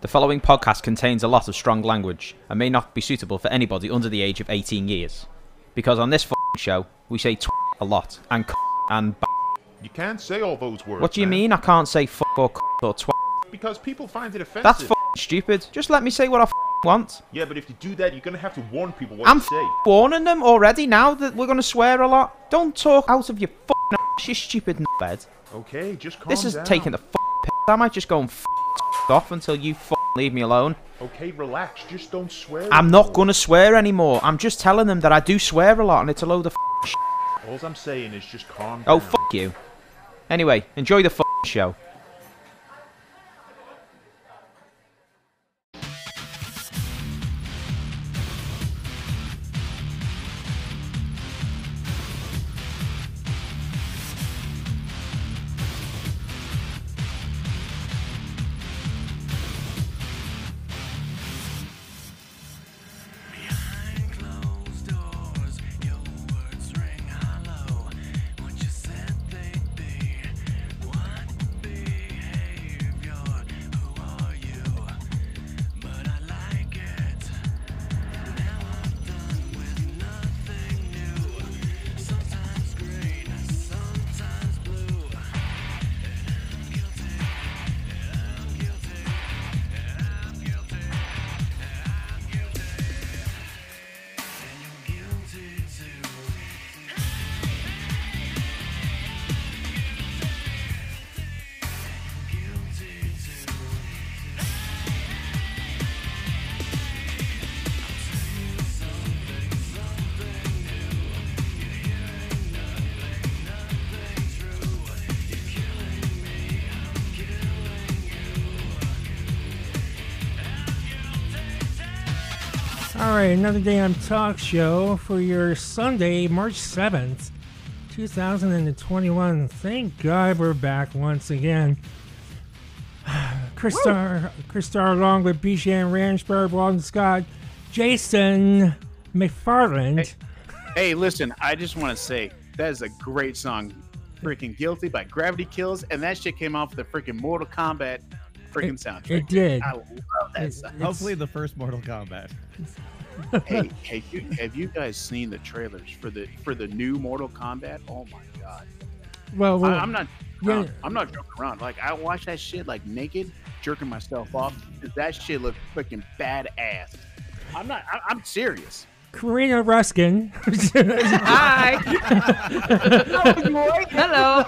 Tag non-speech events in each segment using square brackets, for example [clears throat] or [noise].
The following podcast contains a lot of strong language and may not be suitable for anybody under the age of 18 years. Because on this show, we say t- a lot and c- and b- You can't say all those words. What do you man, mean I can't say f or c or tw? Because people find it offensive. That's f stupid. Just let me say what I f want. Yeah, but if you do that, you're gonna have to warn people what I'm you f say. warning them already now that we're going to swear a lot. Don't talk out of your f***ing ass, you stupid bed. Okay, just calm This is down. taking the f piss. I might just go and f off until you leave me alone. Okay, relax. Just don't swear. I'm not going to swear anymore. I'm just telling them that I do swear a lot and it's a load of. All I'm saying is just calm oh, down. Oh, fuck you. Anyway, enjoy the show. Another day on talk show for your Sunday, March 7th, 2021. Thank God we're back once again. [sighs] Chris Star, Chris Star along with Bijan Ransberg, Walden Scott, Jason McFarland. Hey, listen, I just want to say that is a great song. Freaking Guilty by Gravity Kills, and that shit came off the freaking Mortal Kombat freaking soundtrack. it did. I love that It- song. Hopefully, the first Mortal Kombat. Hey, [laughs] hey, you, have you guys seen the trailers for the for the new Mortal Kombat? Oh my god! well, well, I, I'm not. yeah. I'm not joking around. Like I watch that shit like naked, jerking myself off. 'cause That shit looks freaking badass. I'm not. I, I'm serious. Karina Ruskin. [laughs] Hi. [laughs] Hello.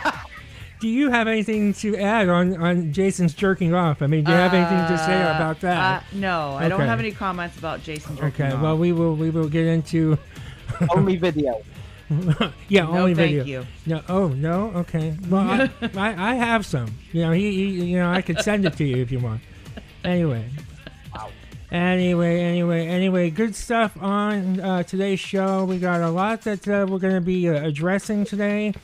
Do you have anything to add on, on Jason's jerking off? I mean, do you have anything to say Uh, about that? Uh, no, I don't have any comments about Jason jerking off. okay, off. well, we will we will get into [laughs] Only video. [laughs] yeah, no, only thank video. you. No, oh no, okay. Well, I, [laughs] I, I have some. You know, he, he, you know, I could send it to you if you want. Anyway. Anyway, anyway, anyway, good stuff on uh, today's show. We got a lot that uh, we're going to be uh, addressing today.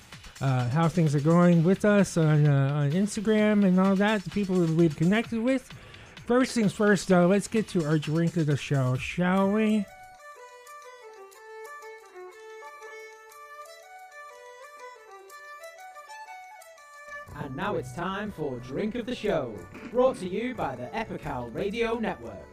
Uh, how things are going with us on uh, on Instagram and all that. The people that we've connected with. First things first, though. Let's get to our drink of the show, shall we? And now it's time for Drink of the Show, brought to you by the Epical Radio Network.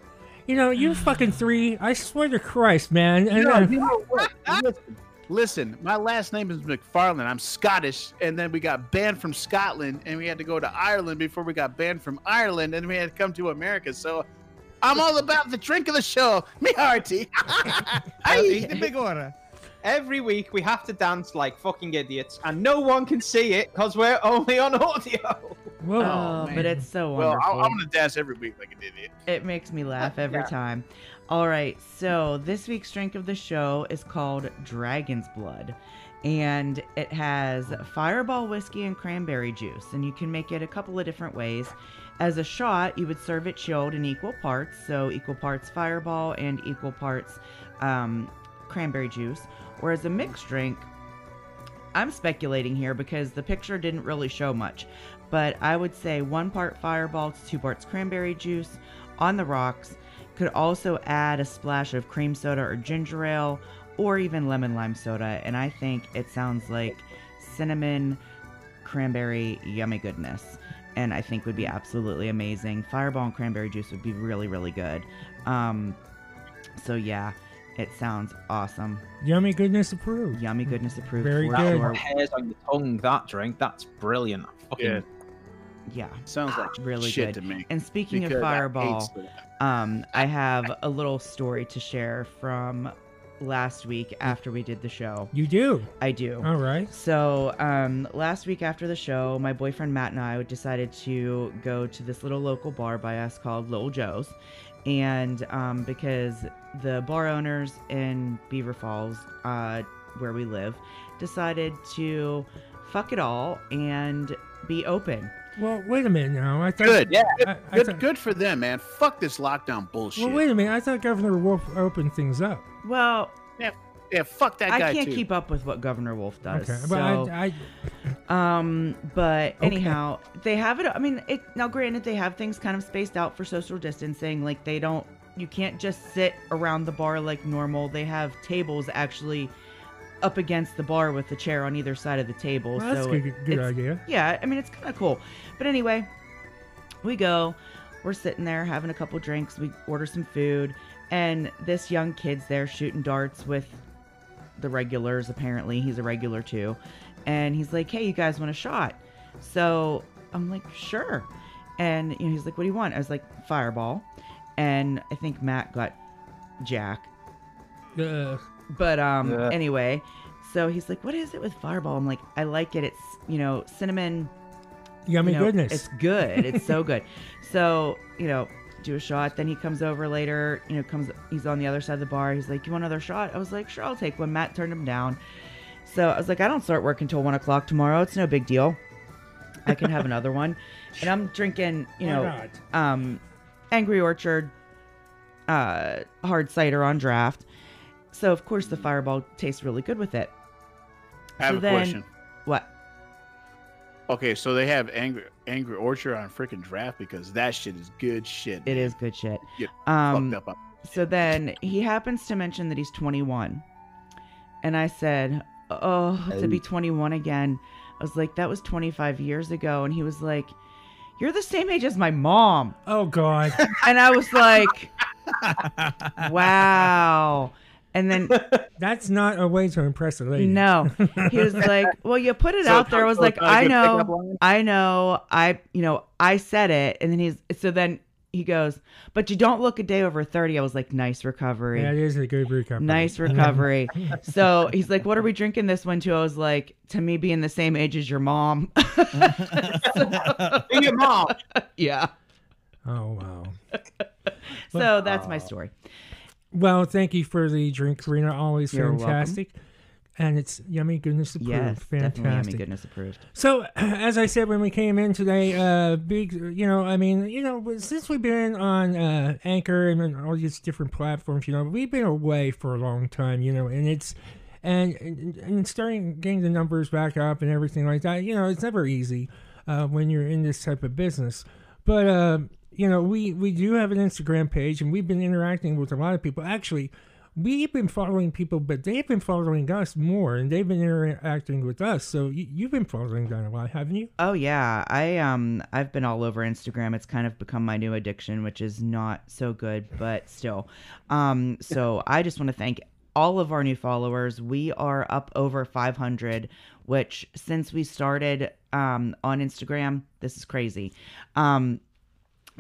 You know, you fucking three. I swear to Christ, man. And, No, uh, you know what? listen, listen, my last name is McFarland. I'm Scottish, and then we got banned from Scotland, and we had to go to Ireland before we got banned from Ireland, and we had to come to America. So I'm all about the drink of the show, [laughs] me hearty. [laughs] I Eat the big order. Every week we have to dance like fucking idiots, and no one can see it because we're only on audio. [laughs] whoa. Oh, but it's so well, wonderful. I, I'm gonna dance every week like an idiot. It makes me laugh uh, every Yeah. time. All right, so this week's drink of the show is called Dragon's Blood. And it has fireball whiskey and cranberry juice. And you can make it a couple of different ways. As a shot, you would serve it chilled in equal parts. So, equal parts fireball and equal parts um, cranberry juice. Or as a mixed drink, I'm speculating here because the picture didn't really show much, but I would say one part fireball to two parts cranberry juice on the rocks. Could also add a splash of cream soda or ginger ale or even lemon lime soda, and I think it sounds like cinnamon cranberry yummy goodness. and I think would be absolutely amazing. Fireball and cranberry juice would be really, really good. Um, so yeah, it sounds awesome. Yummy goodness approved. Yummy goodness approved. Very for good. sure. hairs on your tongue. That drink, that's brilliant. Fucking Yeah. Yeah, Sounds like really shit good. to me. And speaking because of Fireball, soda. Um, I have a little story to share from last week after we did the show. You do. I do. All right. So, um, last week after the show, my boyfriend Matt and I decided to go to this little local bar by us called Little Joe's. And um, because the bar owners in Beaver Falls, uh, where we live, decided to fuck it all and be open. Well, wait a minute now. I thought. Good. Yeah. I, I Good, thought- good for them, man. Fuck this lockdown bullshit. Well, wait a minute. I thought Governor Wolf opened things up. Well, yeah, yeah fuck that guy I can't too. keep up with what Governor Wolf does. Okay, so, but I, I, Um, but anyhow, they have it. I mean, it now. Granted, they have things kind of spaced out for social distancing. Like they don't. You can't just sit around the bar like normal. They have tables actually up against the bar with the chair on either side of the table. well, that's so a good, good idea. yeah, I mean it's kind of cool. But anyway, we go. We're sitting there having a couple drinks. We order some food, and this young kid's there shooting darts with the regulars. Apparently, he's a regular too, and he's like, "Hey, you guys want a shot?" So I'm like, "Sure." And you know, he's like, "What do you want?" I was like, "Fireball," and I think Matt got Jack. Uh, But um Yeah. anyway, so he's like, "What is it with Fireball?" I'm like, "I like it. It's you know cinnamon." yummy you know, goodness. It's good. It's so good. [laughs] So you know, do a shot. Then he comes over later. You know, comes. He's on the other side of the bar. He's like, "You want another shot?" I was like, "Sure, I'll take one." Matt turned him down. So I was like, "I don't start work until one o'clock tomorrow. It's no big deal. I can have another one." [laughs] And I'm drinking, you know, um, Angry Orchard uh, hard cider on draft. So of course the Fireball tastes really good with it. I have so a then- question. What? Okay, so they have angry angry orchard on freaking draft because that shit is good shit. It man. is good shit. Get Um, fucked up. so then he happens to mention that he's 21. And I said, Oh, to be 21 again. I was like, That was 25 years ago. And he was like, You're the same age as my mom. oh God. And I was like, [laughs] Wow. And then, [laughs] That's not a way to impress a lady. no, [laughs] he was like, Well, you put it So out there. I was like, so it's not a I good know. I know. I, you know, I said it. And then he's, so then he goes, But you don't look a day over 30. I was like, Nice recovery. That is a good recovery. Nice [laughs] recovery. so he's like, "What are we drinking this one to?" I was like, "To me, being the same age as your mom." Be your mom. yeah. Oh wow. So that's my story. Well, thank you for the drink, Karina. Always You're welcome. fantastic. And it's yummy goodness approved. Yes, definitely yummy goodness approved. So, [clears throat] as I said when we came in today, uh, big, you know, I mean, you know, since we've been on uh, Anchor and all these different platforms, you know, we've been away for a long time, you know, and it's, and, and, and starting getting the numbers back up and everything like that, you know, it's never easy uh, when you're in this type of business. But, uh, you know, we, we do have an Instagram page and we've been interacting with a lot of people. Actually, we've been following people, but they've been following us more, and they've been interacting with us. So you, you've been following that a lot, haven't you? Oh yeah, I um I've been all over Instagram. It's kind of become my new addiction, which is not so good, but still. Um so [laughs] I just want to thank all of our new followers. We are up over 500, which since we started um on Instagram, this is crazy. Um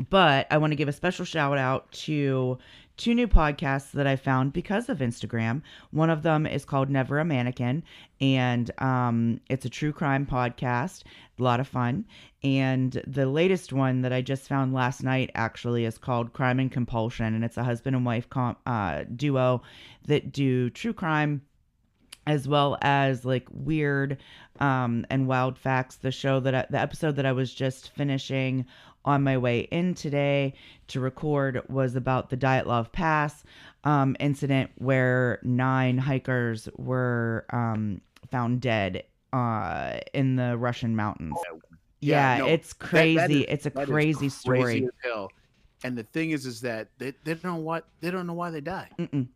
but I want to give a special shout out to two new podcasts that I found because of Instagram. One of them is called Never a Mannequin, and um, it's a true crime podcast. A lot of fun. And the latest one that I just found last night actually is called Crime and Compulsion, and it's a husband and wife com- uh, duo that do true crime as well as like weird um, and wild facts. The show that I, the episode that I was just finishing on my way in today to record was about the Dyatlov Pass um, incident where nine hikers were um, found dead uh, in the Russian mountains. Yeah, no, it's that- that crazy. it's a is crazy story. crazy hell. And the thing is, is that they, they don't know what they don't know why they died. Mm-mm.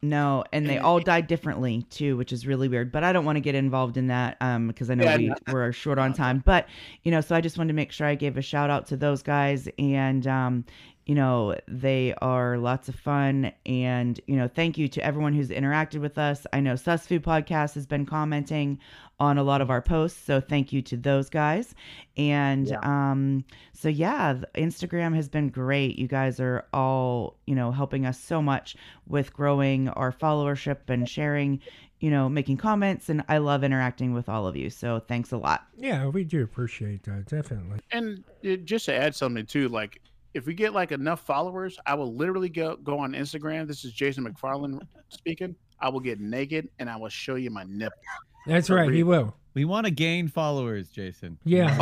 No, and they all died differently too, which is really weird. But I don't want to get involved in that um, because I know Yeah, we, no. we're short on time. But you know, so I just wanted to make sure I gave a shout out to those guys, and um, you know, they are lots of fun. And you know, thank you to everyone who's interacted with us. I know Sus Food Podcast has been commenting on a lot of our posts, so thank you to those guys. And um, so yeah, th- Instagram has been great. You guys are all, you know, helping us so much with growing our followership and sharing, you know, making comments and I love interacting with all of you. So thanks a lot. Yeah, we do appreciate that, definitely. And uh, just to add something too, like if we get like enough followers, I will literally go go on Instagram. This is Jason [laughs] McFarland speaking. I will get naked and I will show you my nipple. That's For right, he will. We want to gain followers, Jason. Yeah. [laughs]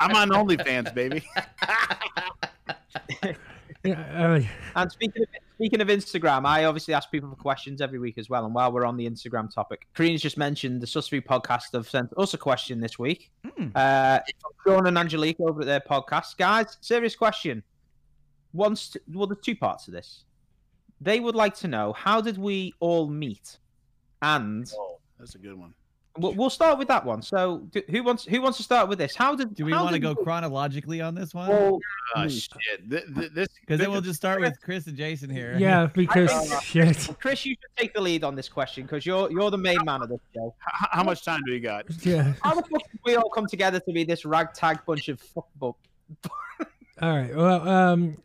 I'm on OnlyFans, baby. [laughs] yeah, uh, And speaking of speaking of Instagram, I obviously ask people for questions every week as well. And while we're on the Instagram topic, Karina's just mentioned the Susby podcast have sent us a question this week. Uh, from Sean and Angelique over at their podcast, guys. Serious question. Once, well, there's two parts to this. They would like to know how did we all meet, and Oh, that's a good one. We'll, we'll start with that one. So, do, who wants who wants to start with this? How did Do we want to go we chronologically on this one? all Oh shit! Th- th- this Because then we'll just start with Chris and Jason here. yeah, [laughs] because shit. Chris, you should take the lead on this question because you're you're the main man of this show. H- how much time do we got? [laughs] Yeah. How the fuck did we all come together to be this ragtag bunch of fuck bu- [laughs] All right. Well, um,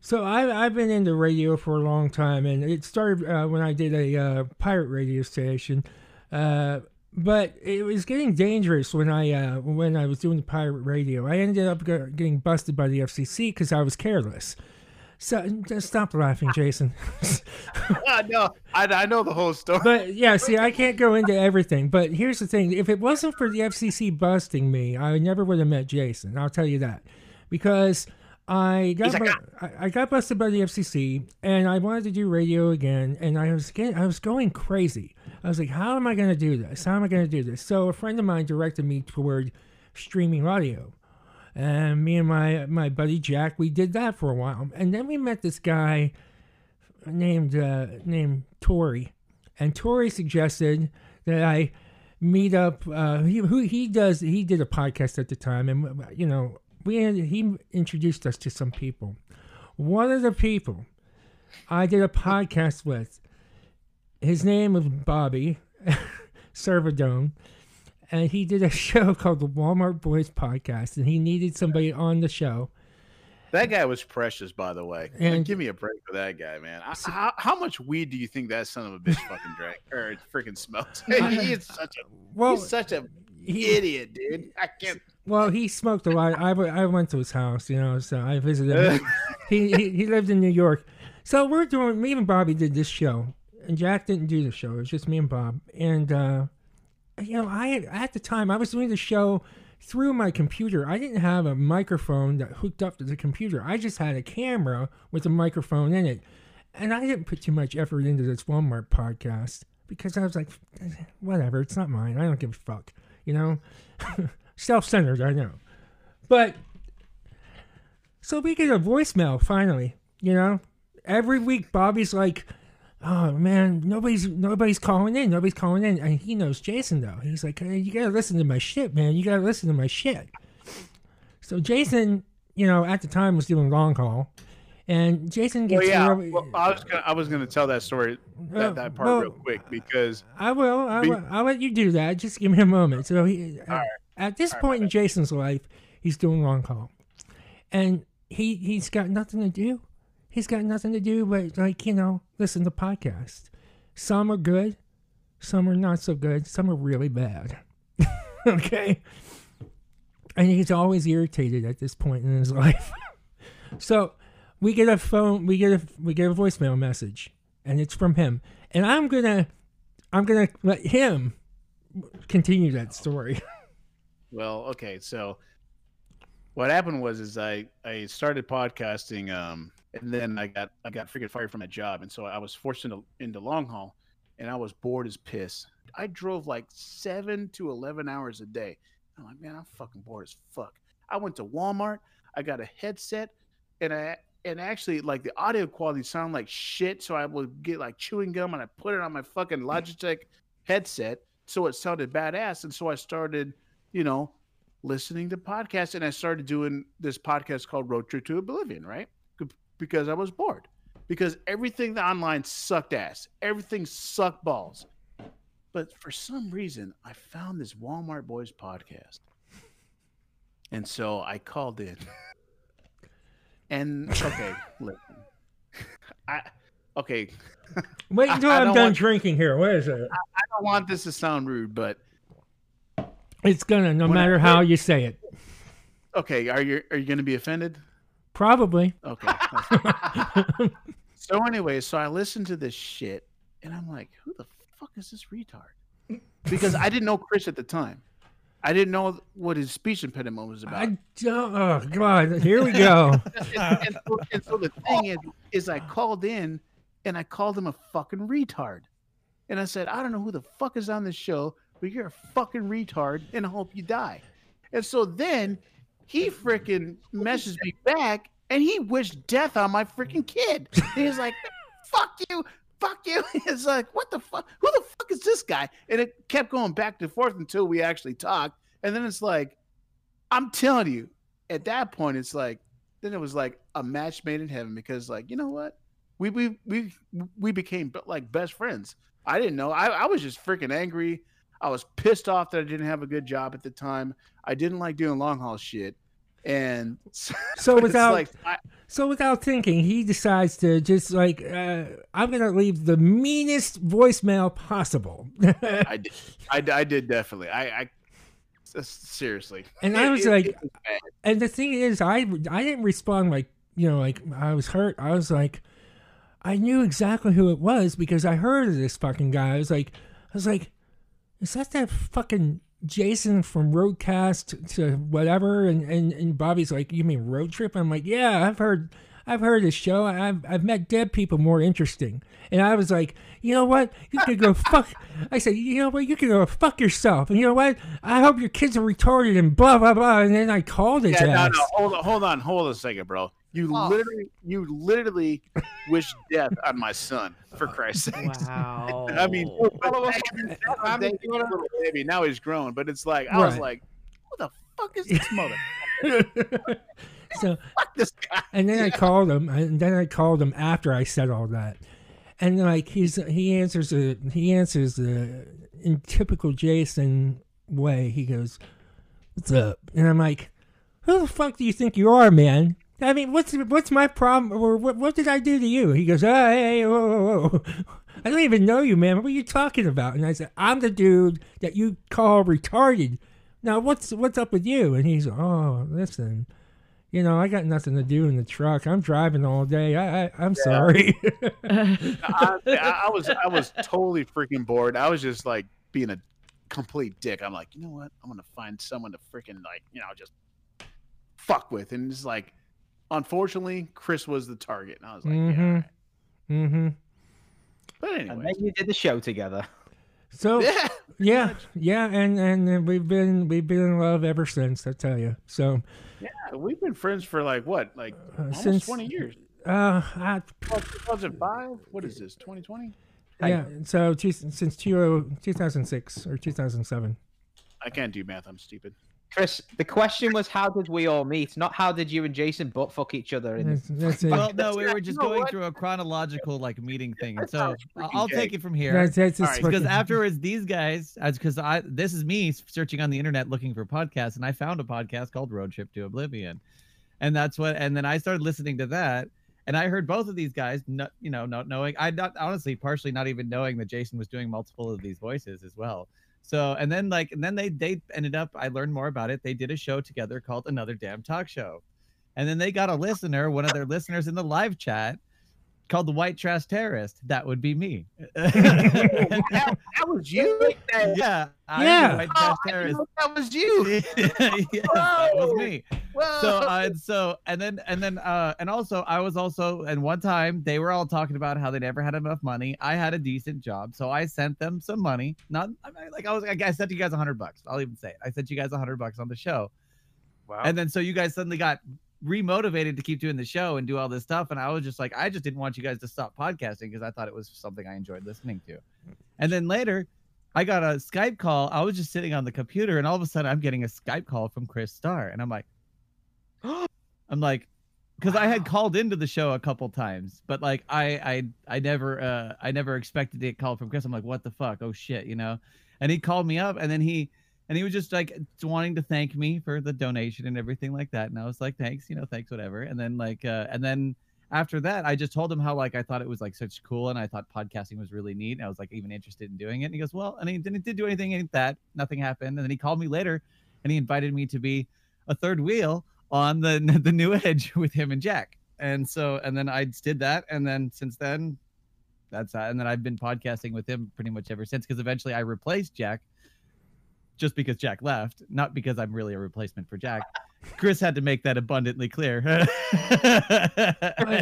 so I've I've been into radio for a long time, and it started uh, when I did a uh, pirate radio station. Uh, but it was getting dangerous when I uh, when I was doing the pirate radio. I ended up getting busted by the FCC because I was careless. So just stop laughing, [laughs] Jason. I know, I, I know the whole story. but yeah, see, I can't go into everything. But here's the thing: if it wasn't for the FCC busting me, I never would have met Jason. I'll tell you that because I got I got busted by the FCC, and I wanted to do radio again, and I was getting, I was going crazy. I was like, how am I going to do this? How am I going to do this? So a friend of mine directed me toward streaming audio. And me and my my buddy Jack, we did that for a while, and then we met this guy named uh, named Tori, and Tori suggested that I meet up. Uh, he who he does he did a podcast at the time, and you know we he introduced us to some people. One of the people I did a podcast with, his name was Bobby [laughs] Servodone, and he did a [laughs] show called the Walmart Boys Podcast, and he needed somebody on the show. That guy was precious, by the way. And- give me a break for that guy, man. I, how, how much weed do you think that son of a bitch fucking drank [laughs] or freaking smoked? he is such a Well, he's such a he- idiot, dude. I can't. Well, he smoked a lot. I, I went to his house, you know, so I visited him. he, he he lived in New York. So we're doing, me and Bobby did this show, Jack didn't do the show. It was just me and Bob. And, uh, you know, I at the time, I was doing the show through my computer. I didn't have a microphone that hooked up to the computer. I just had a camera with a microphone in it. And I didn't put too much effort into this Walmart podcast because I was like, whatever, it's not mine. I don't give a fuck, you know? [laughs] Self centered, I know. But so we get a voicemail finally, you know? Every week Bobby's like, Oh man, nobody's nobody's calling in, nobody's calling in. And he knows Jason though. He's like, hey, you gotta listen to my shit, man. You gotta listen to my shit. So Jason, you know, at the time was doing long haul. And Jason Well, gets yeah. really- Well, I was gonna I was gonna tell that story that, oh, that part well- real quick because I will. I will. I'll let you do that. Just give me a moment. So he, at this point in Jason's life, he's doing long haul, and he he's got nothing to do. He's got nothing to do but like you know listen to podcasts. Some are good, some are not so good, some are really bad. [laughs] okay, and he's always irritated at this point in his [laughs] life. so we get a phone, we get a we get a voicemail message, and it's from him, and I'm gonna I'm gonna let him continue that story. [laughs] Well, okay, so what happened was is I I started podcasting um and then I got I got freaking fired from my job and so I was forced into into long haul and I was bored as piss. I drove like 7 to 11 hours a day. I'm like, man, I'm fucking bored as fuck. I went to Walmart, I got a headset and I and actually like the audio quality sounded like shit. So I would get like chewing gum and I put it on my fucking Logitech headset so it sounded badass. And so I started, you know, listening to podcasts and I started doing this podcast called Road Trip to Oblivion, right? Because I was bored. Because everything online sucked ass. Everything sucked balls. But for some reason, I found this Walmart Boys podcast. And so I called in. And okay, [laughs] listen. I okay. [laughs] Wait until I I'm don't done want- drinking here. What is it? I don't want this to sound rude, but It's gonna, no When I matter how you say it. okay, are you are you gonna be offended? Probably. Okay. [laughs] so anyway, so I listened to this shit and I'm like, who the fuck is this retard? Because I didn't know Chris at the time. I didn't know what his speech impediment was about. I don't. Oh God! Here we go. and, [laughs] and so, and so the thing is, is I called in and I called him a fucking retard. And I said, I don't know who the fuck is on this show, but you're a fucking retard and I hope you die. And so then he freaking messaged me back and he wished death on my freaking kid. He was like, fuck you, fuck you. [laughs] It's like, what the fuck? Who the fuck is this guy? And it kept going back and forth until we actually talked. And then it's like, I'm telling you, at that point, it's like, then it was like a match made in heaven because, like, you know what? We we we we became like best friends. I didn't know. I, I was just freaking angry. I was pissed off that I didn't have a good job at the time. I didn't like doing long haul shit. And so, [laughs] So without like, I, so without thinking, he decides to just like uh, I'm gonna leave the meanest voicemail possible. [laughs] I did, I, I did definitely. I, I seriously. And I was like- and the thing is, I I didn't respond like you know like I was hurt. I was like, I knew exactly who it was because I heard of this fucking guy. I was like, I was like, is that that fucking Jason from Roadcast to whatever? And and and Bobby's like, you mean Road Trip? I'm like, yeah, I've heard. I've heard this show. I've I've met dead people more interesting. And I was like, you know what? You could go [laughs] fuck. I said, you know what? You could go fuck yourself. And you know what? I hope your kids are retarded and blah blah blah. And then I called it. Yeah, no, no, hold on, hold on, hold on a second, bro. You Oh. literally, you literally wish [laughs] death on my son, for Christ's sake. Wow. [laughs] I mean, [laughs] I mean, little baby. Now he's grown, but it's like I was like, "What the fuck is this mother? so fuck this guy?" and then I called him, and then I called him after I said all that, and like he's he answers the he answers the in typical Jason way. He goes, "What's up?" And I'm like, "Who the fuck do you think you are, man?" I mean, what's what's my problem, or what what did I do to you? He goes, "Oh, hey, whoa, whoa, whoa. [laughs] I don't even know you, man. What are you talking about?" And I said, "I'm the dude that you call retarded." Now, what's what's up with you? And he's, "Oh, listen." You know, I got nothing to do in the truck. I'm driving all day. I, I I'm sorry. [laughs] I, I, I was, I was totally freaking bored. I was just like being a complete dick. I'm like, you know what? I'm gonna find someone to freaking like, you know, just fuck with. And it's like, unfortunately, Chris was the target. And I was like, mm-hmm. right. Mm-hmm. But And anyway, then you did the show together. So [laughs] yeah. yeah, yeah, and and we've been we've been in love ever since. I tell you. So Yeah, we've been friends for like what, like uh, almost since 20 years. uh, I, 2005. What is this? 2020? yeah, so two, since two, 2006 or 2007. I can't do math. I'm stupid. Chris, the question was how did we all meet, not how did you and Jason butt fuck each other. In... That's, that's it. Well, no, [laughs] we were just going what? through a chronological like meeting thing, and so I'll- freaking I'll take it from here. That's, that's right, because afterwards these guys as because i this is me searching on the internet looking for podcasts and i found a podcast called road trip to oblivion and that's what and then i started listening to that and i heard both of these guys not you know not knowing i not honestly partially not even knowing that jason was doing multiple of these voices as well so and then like and then they they ended up i learned more about it they did a show together called another damn talk show. And then they got a listener one of their listeners in the live chat called the white trash terrorist that would be me that, [laughs] that was you. yeah I'm the Yeah. white Oh, trash I terrorist know that was you. yes, [laughs] that was me. Whoa. So, uh, and so, and then, and then, uh, and also, I was also, and one time they were all talking about how they never had enough money. I had a decent job, so I sent them some money. Not I mean, like I was, like, I sent you guys a hundred bucks. I'll even say it. I sent you guys a hundred bucks on the show, wow. and then so you guys suddenly got remotivated to keep doing the show and do all this stuff. And I was just like, I just didn't want you guys to stop podcasting because I thought it was something I enjoyed listening to. And then later, I got a Skype call. I was just sitting on the computer, and all of a sudden, I'm getting a Skype call from Chris Starr, and I'm like, [gasps] I'm like, because I had called into the show a couple times, but like I I I never uh I never expected to get called from Chris. I'm like, what the fuck? Oh shit, you know? And he called me up, and then he and he was just like wanting to thank me for the donation and everything like that. And I was like, thanks, you know, thanks, whatever. And then like uh and then after that, I just told him how like I thought it was like such cool, and I thought podcasting was really neat. And I was like even interested in doing it. And he goes, well, and he didn't did do anything ain't that. Nothing happened. And then he called me later, and he invited me to be a third wheel on the [laughs] the new edge with him and Jack. And so and then I did that, and then since then, that's. And then I've been podcasting with him pretty much ever since. Because eventually I replaced Jack, just because Jack left, not because I'm really a replacement for Jack. Chris had to make that abundantly clear. [laughs] and,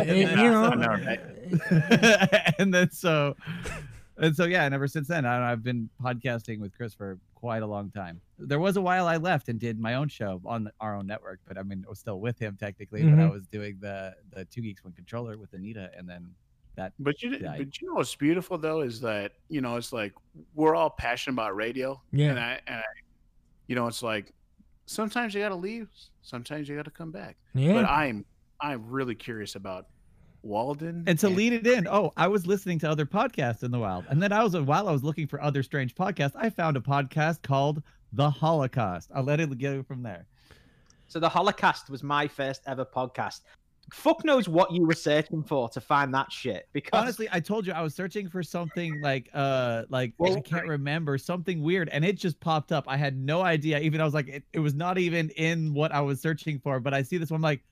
you then, know, [laughs] and then so and so yeah, and ever since then I, I've been podcasting with Chris for quite a long time. There was a while I left and did my own show on our own network, but I mean I was still with him technically, but I Mhm. was doing the the Two Geeks One Controller with Anita, and then that. But you, died. but you know what's beautiful though is that you know it's like we're all passionate about radio. Yeah. And I, and I, you know, it's like sometimes you got to leave, sometimes you got to come back. Yeah. But I'm I'm really curious about Walden. And to lead it in, oh, I was listening to other podcasts in the wild, and then I was while I was looking for other strange podcasts, I found a podcast called The Holocaust. I'll let it go from there. So the Holocaust was my first ever podcast. Fuck knows what you were searching for to find that shit. Because Honestly, I told you I was searching for something like uh like I can't remember something weird and it just popped up. I had no idea. Even I was like it, it was not even in what I was searching for, but I see this one I'm like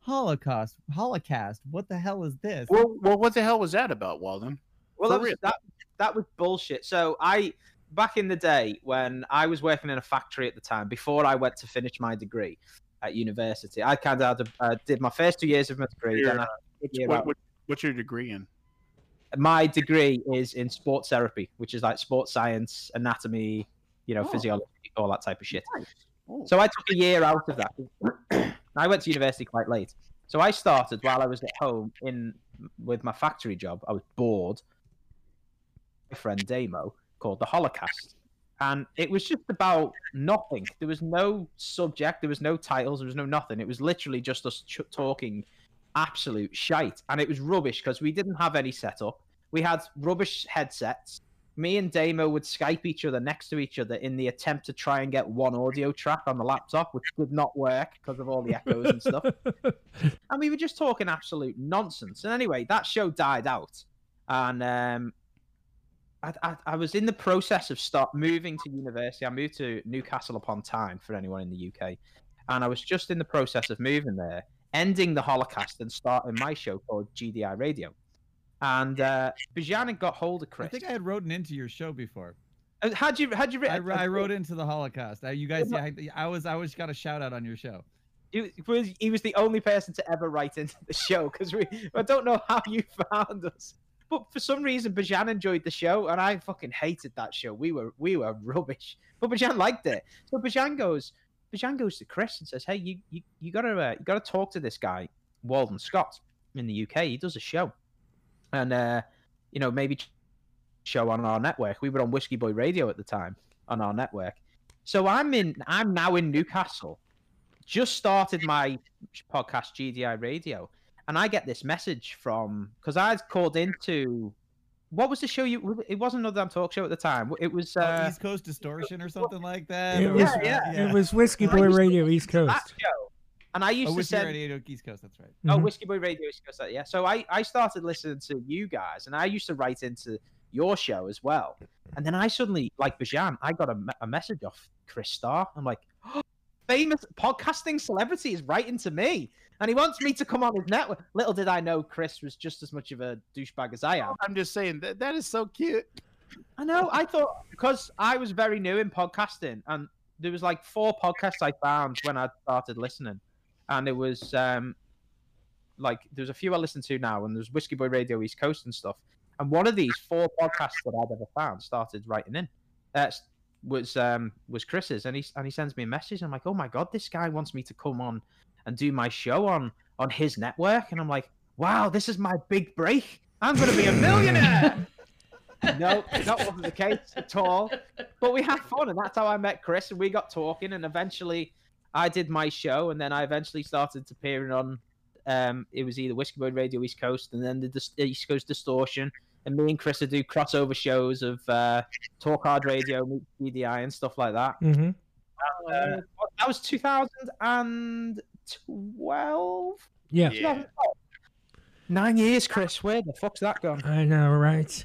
Holocaust, Holocaust. What the hell is this? Well, well, what the hell was that about, Walden? Well, that was, that that was bullshit. So I back in the day when I was working in a factory at the time, before I went to finish my degree at university, I kind of uh, did my first two years of my degree. Your, I uh, what's, what, what, what's your degree in? my degree is in sports therapy, which is like sports science, anatomy, you know, Oh. physiology, all that type of shit. So I took a year out of that. [clears throat] I went to university quite late. So I started while I was at home in with my factory job. I was bored. My friend Damo called the Holocaust. And it was just about nothing. There was no subject, there was no titles, there was no nothing. It was literally just us ch- talking absolute shite. And it was rubbish because we didn't have any setup. We had rubbish headsets. Me and Damo would Skype each other next to each other in the attempt to try and get one audio track on the laptop, which did not work because of all the echoes and stuff. [laughs] and we were just talking absolute nonsense. And anyway, that show died out. And um, I, I, I was in the process of start moving to university. I moved to Newcastle upon Tyne for anyone in the UK, and I was just in the process of moving there, ending the Holocaust and starting my show called GDI Radio. And uh, Bijan had got hold of Chris. I think I had wrote into your show before. Uh, How'd you how'd you I, written? I wrote into the Holocaust. Uh, you guys, yeah, I, I was I was got a shout out on your show. He was, he was the only person to ever write into the show because we I don't know how you found us. But for some reason, Bajan enjoyed the show, and I fucking hated that show. We were we were [laughs] rubbish, but Bajan liked it. So Bajan goes, Bajan goes to Chris and says, "Hey, you you, you gotta uh, you gotta talk to this guy, Walden Scott, in the UK. He does a show, and uh, you know maybe show on our network. We were on Whiskey Boy Radio at the time on our network. So I'm in. I'm now in Newcastle. Just started my podcast GDI Radio, and I get this message from because I would called into what was the show you? It wasn't another damn talk show at the time. It was Oh, uh, East Coast Distortion or something like that. It or- was yeah. it was Whiskey Boy Radio East Coast. and I used Oh, to Whiskey send Radio East Coast. That's right. Oh, Mhm. Whiskey Boy Radio East Coast. Yeah. So I, I started listening to you guys, and I used to write into your show as well. And then I suddenly, like Bajan, I got a, a message off Chris Starr. I'm like, [gasps] famous podcasting celebrity is writing to me, and he wants me to come on his network. Little did I know Chris was just as much of a douchebag as I am. I'm just saying that that is so cute. I know. I thought because I was very new in podcasting, and there was like four podcasts I found when I started listening, and it was um, like there's a few I listen to now, and there's Whiskey Boy Radio East Coast and stuff. And one of these four podcasts that I've ever found started writing in. That's was um was Chris's, and he and he sends me a message. I'm like, oh my god, this guy wants me to come on and do my show on on his network, and I'm like, wow, this is my big break. I'm gonna be a millionaire. [laughs] no, that wasn't the case at all. But we had fun, and that's how I met Chris, and we got talking, and eventually I did my show, and then I eventually started appearing on. Um, it was either Whiskey Road Radio East Coast, and then the Dis- East Coast Distortion, and me and Chris would do crossover shows of uh, Talk Hard Radio, Meet BDI, and stuff like that. Mm-hmm. Uh, that was 2012. Yeah. Yeah. Nine years, Chris. Where the fuck's that gone? I know, right?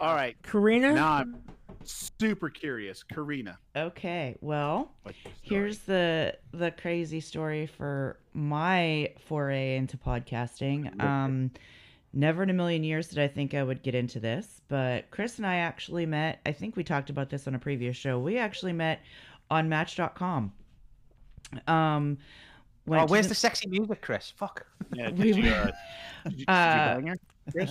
All right. Karina. Now I'm super curious. Karina. Okay, well, what's here's the the crazy story for my foray into podcasting. Um, never in a million years did I think I would get into this, but Chris and I actually met. I think we talked about this on a previous show. We actually met on Match.com. Um, went Oh, where's the- the sexy music, Chris? Fuck. Yeah, [laughs] we you, were- uh, did you, did you bang her? Chris?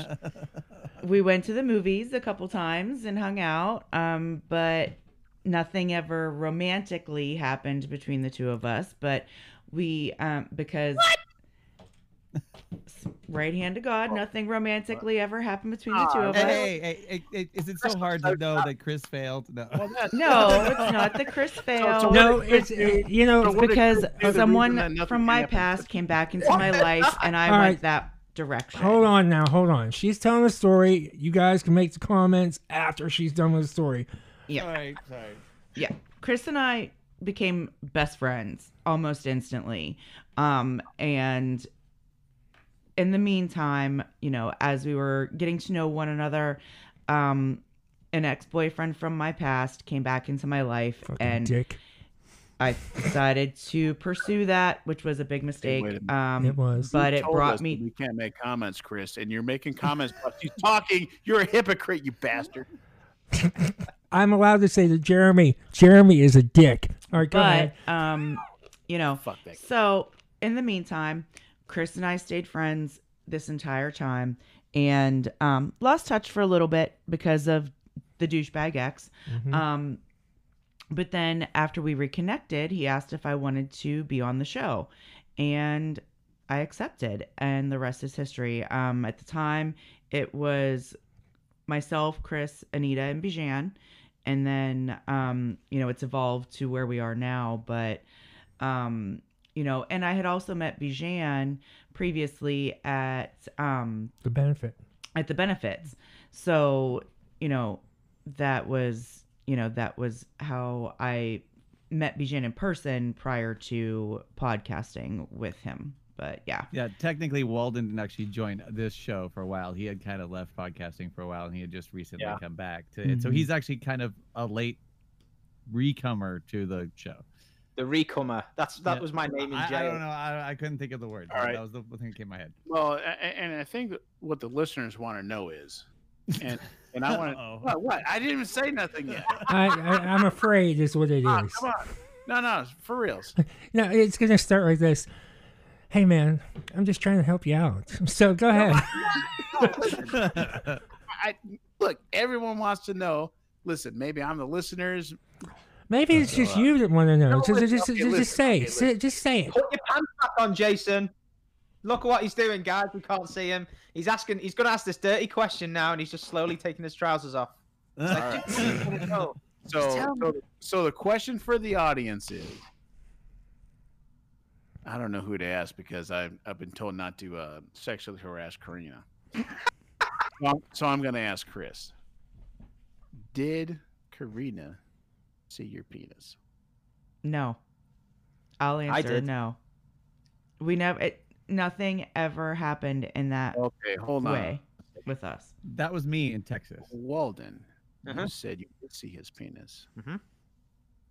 [laughs] we went to the movies a couple times and hung out um but nothing ever romantically happened between the two of us but we um because S- right hand to god nothing romantically ever happened between the two of us Hey, hey, hey, hey, is it so hard to know that Chris failed? No. Well, no it's not that chris [laughs] failed no, it's it, you know So because Chris do the reason someone from my happened? past came back into my life [laughs] and i All went right. that direction Hold on now, hold on. She's telling the story. You guys can make the comments after she's done with the story. yeah Sorry, sorry. yeah chris and i became best friends almost instantly um and in the meantime you know as we were getting to know one another um an ex-boyfriend from my past came back into my life Fucking and dick. i decided to pursue that which was a big mistake wait a um It was. but You it brought me that We can't make comments, Chris, and you're making comments. while She's talking. You're a hypocrite, you bastard. [laughs] I'm allowed to say that Jeremy. Jeremy is a dick. All right, go ahead. um you know Fuck that. So, in the meantime, Chris and I stayed friends this entire time and um, lost touch for a little bit because of the douchebag ex. Mhm. Um, but then after we reconnected, he asked if I wanted to be on the show, and I accepted, and the rest is history. Um, at the time, it was myself, Chris, Anita, and Bijan, and then um, you know it's evolved to where we are now. But um, you know, and I had also met Bijan previously at um, the benefit. at the benefits. So, you know, that was, you know, that was how I met Bijan in person prior to podcasting with him. But yeah. Yeah, technically, Walden didn't actually join this show for a while. He had kind of left podcasting for a while, and he had just recently Yeah. come back to it. So Mhm. he's actually kind of a late recomer to the show. The Recomer. That's that Yeah. was my name in I, jail. I don't know. I, I couldn't think of the word. All right. That was the thing that came in my head. Well, a- a- and I think what the listeners want to know is, and and I want to. [laughs] Uh-oh. What, what? I didn't even say nothing yet. [laughs] I, I I'm afraid is what it Ah, is. come on. No, no, for reals. [laughs] No, it's gonna start like this. Hey man, I'm just trying to help you out. So go ahead. I look. Everyone wants to know. Listen, maybe I'm the listeners. Maybe it's just you that want to know. No, Just, listen, just, okay, just, just say it. Say- Just say it. Put your pants back on, Jason. Look at what he's doing, guys. We can't see him. He's asking. He's going to ask this dirty question now, and he's just slowly taking his trousers off. Like. So, so, so the question for the audience is, I don't know who to ask because I've I've been told not to uh, sexually harass Karina. [laughs] so, I'm, so I'm going to ask Chris. Did Karina see your penis? No. I'll answer did. no. We never it, nothing ever happened in that Okay, hold on. way with us. That was me in Texas. Walden, Uh-huh. you said you could see his penis.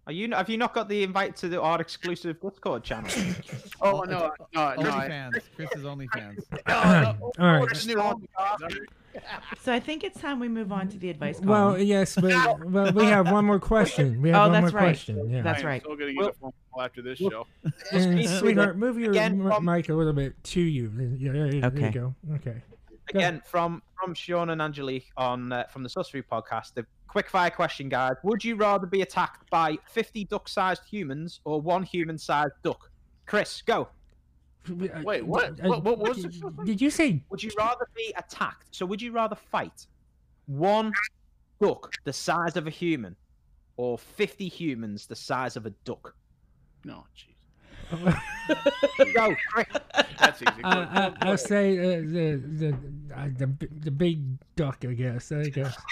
Are you? Have you not got the invite to the our exclusive Discord channel? [laughs] Oh no, no, no! I- OnlyFans. Chris's only fans. [coughs] All right. It's new OnlyFans. So I think it's time we move on to the advice column. Well, yes, but well, we have one more question. We have Oh, one that's more right. question. Yeah. That's I am right. still gonna get a phone call after this show. [laughs] and sweetheart, move your again m- from- mic a little bit to you. Yeah, there, there Okay. you go. Okay. Again, from from Sean and Angelique on uh, from the Sussery podcast. The quick fire question, guys: Would you rather be attacked by 50 duck-sized humans or one human-sized duck? Chris, go. Wait, what? Uh, What- what was did- it? Did you say Would you rather be attacked? So would you rather fight one duck the size of a human, or fifty humans the size of a duck? No, jeez. [laughs] Go, That's easy. Go- I, go- I, go I'll say uh, the the uh, the the big duck. I guess. There you guess. [laughs]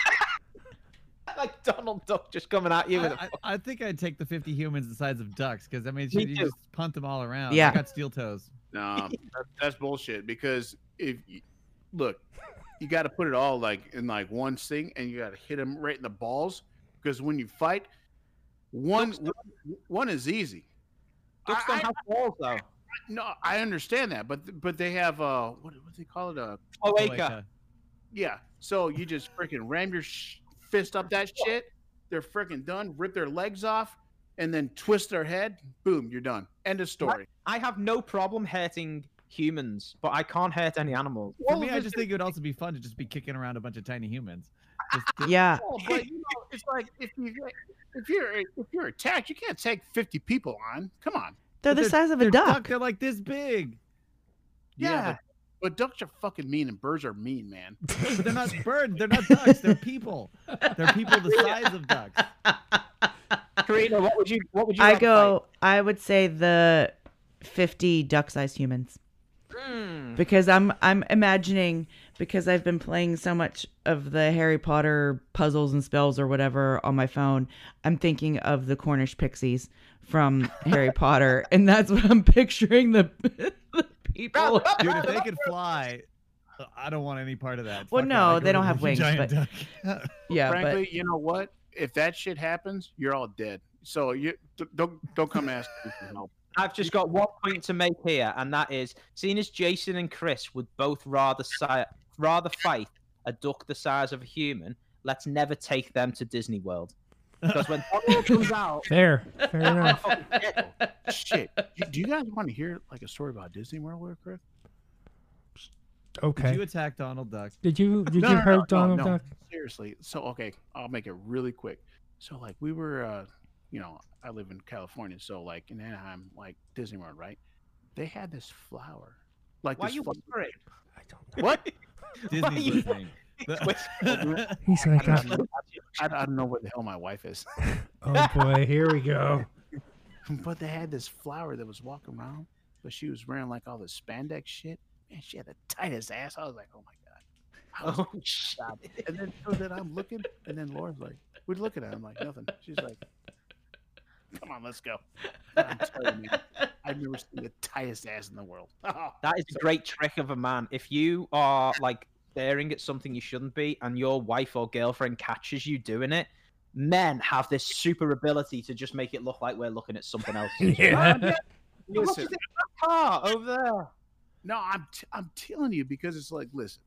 [laughs] like Donald Duck just coming at you with a I, I, I think I'd take the 50 humans the size of ducks because I mean Me you too. just punt them all around. Yeah. I got steel toes. No, [laughs] that, that's bullshit. Because if you, look, you got to put it all like in like one thing, and you got to hit them right in the balls. Because when you fight, one one is easy. ducks I- don't have balls though. No, I understand that, but but they have uh what what do they call it uh Cloaca. yeah. So you just freaking ram your sh- fist up that shit. They're freaking done. Rip their legs off, and then twist their head. Boom, you're done. End of story. I have no problem hurting humans, but I can't hurt any animals. For All me, I just think it would also be fun to just be kicking around a bunch of tiny humans. [laughs] To- Yeah. Oh, but you know, it's like if you if you're if you're attacked, you can't take fifty people on. Come on. They're But the size of a they're duck. They're like this big. Yeah, But, but ducks are fucking mean and birds are mean, man. [laughs] But they're not birds. They're not ducks. They're people. They're people the size of ducks. [laughs] Karina, what would you what would you I rather go. I would say the fifty duck-sized humans fight? Hmm. because I'm I'm imagining because I've been playing so much of the Harry Potter puzzles and spells or whatever on my phone. I'm thinking of the Cornish pixies from Harry [laughs] Potter, and that's what I'm picturing the, the people. [laughs] Dude, if they could fly, uh, I don't want any part of that. Well, Fuck no, I they don't have wings, but- duck. [laughs] [laughs] Yeah, Frankly, you know what? If that shit happens, you're all dead. So you don't don't come ask me for help. I've just got one point to make here, and that is, seeing as Jason and Chris would both rather si- rather fight a duck the size of a human, let's never take them to Disney World. Because when [laughs] Donald comes out, Fair. Fair [laughs] enough. Shit. Do, do you guys want to hear like a story about Disney World, real quick? Did Okay. you attack Donald Duck? Did you did No, you no, hurt no, no, Donald no. Duck? Seriously. So okay, I'll make it really quick. So like we were uh you know, I live in California, so like in Anaheim, like Disney World, right? They had this flower. Like why are this you fu- whispering? I don't know. what? [laughs] Disney's you- He's like, I don't, know, I, I don't know where the hell my wife is. [laughs] oh boy, here we go. [laughs] but they had this flower that was walking around, but she was wearing like all this spandex shit. Man, she had the tightest ass. I was like, oh my god. Oh, shit. And then so then I'm looking, and then Laura's like, we're looking at him like nothing. She's like, come on, let's go. I'm telling you, I've never seen the tightest ass in the world. [laughs] That is a great trick of a man. If you are like staring at something you shouldn't be, and your wife or girlfriend catches you doing it, men have this super ability to just make it look like we're looking at something else. [laughs] Yeah. Look [laughs] Listen, at that car over there. no, I'm t- I'm telling you because it's like, listen.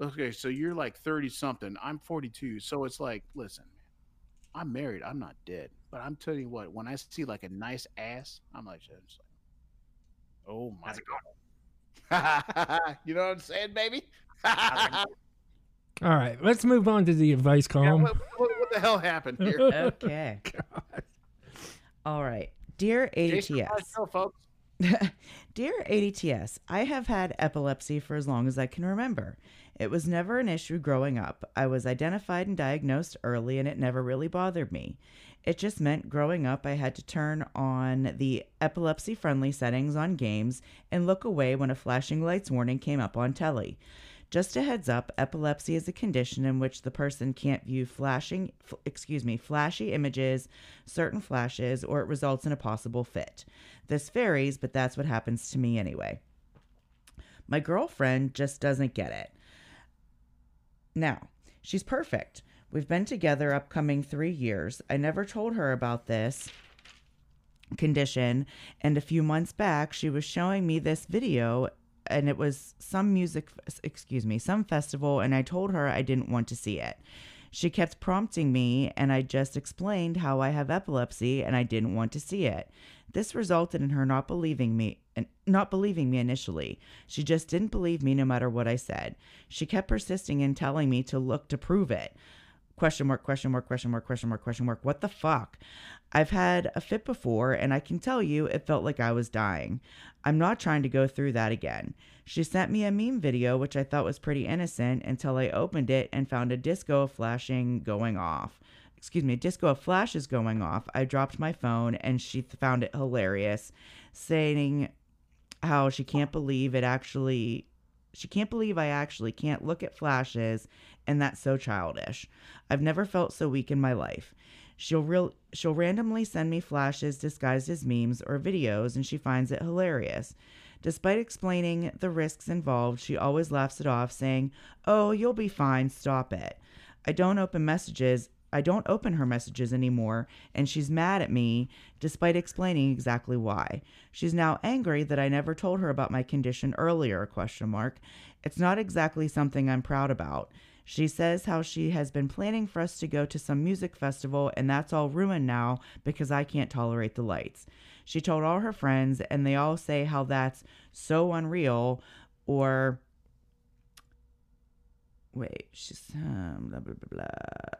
Okay, so you're like 30 something. I'm 42. So it's like, listen, man, I'm married. I'm not dead. But I'm telling you what, when I see like a nice ass, I'm like, just like oh my god. [laughs] you know what I'm saying, baby? Yeah, All right, let's move on to the advice column. what, what, what the hell happened here? [laughs] Okay. [laughs] All right. Dear Jason, ADTS. let's folks. [laughs] Dear ADTS, I have had epilepsy for as long as I can remember. It was never an issue growing up. I was identified and diagnosed early, and it never really bothered me. It just meant growing up, I had to turn on the epilepsy friendly settings on games and look away when a flashing lights warning came up on telly. Just a heads up, epilepsy is a condition in which the person can't view flashing, f- excuse me, flashy images, certain flashes, or it results in a possible fit. This varies, but that's what happens to me anyway. My girlfriend just doesn't get it. Now, she's perfect. We've been together upcoming three years. I never told her about this condition, and a few months back, she was showing me this video, and it was some music, excuse me, some festival, and I told her I didn't want to see it. She kept prompting me, and I just explained how I have epilepsy and I didn't want to see it. This resulted in her not believing me and not believing me initially. She just didn't believe me no matter what I said. She kept persisting in telling me to look to prove it. Question mark, question mark, question mark, question mark, question mark. What the fuck? I've had a fit before, and I can tell you it felt like I was dying. I'm not trying to go through that again. She sent me a meme video, which I thought was pretty innocent until I opened it and found a disco flashing going off. Excuse me, a disco of flashes going off. I dropped my phone, and she found it hilarious, saying how she can't believe it actually she can't believe I actually can't look at flashes and that's so childish. I've never felt so weak in my life. She'll real she'll randomly send me flashes disguised as memes or videos and she finds it hilarious. Despite explaining the risks involved, she always laughs it off saying, "Oh, you'll be fine, stop it." I don't open messages I don't open her messages anymore, and she's mad at me despite explaining exactly why. She's now angry that I never told her about my condition earlier, question mark. It's not exactly something I'm proud about. She says how she has been planning for us to go to some music festival and that's all ruined now because I can't tolerate the lights. She told all her friends and they all say how that's so unreal or wait, she's um, blah blah blah blah.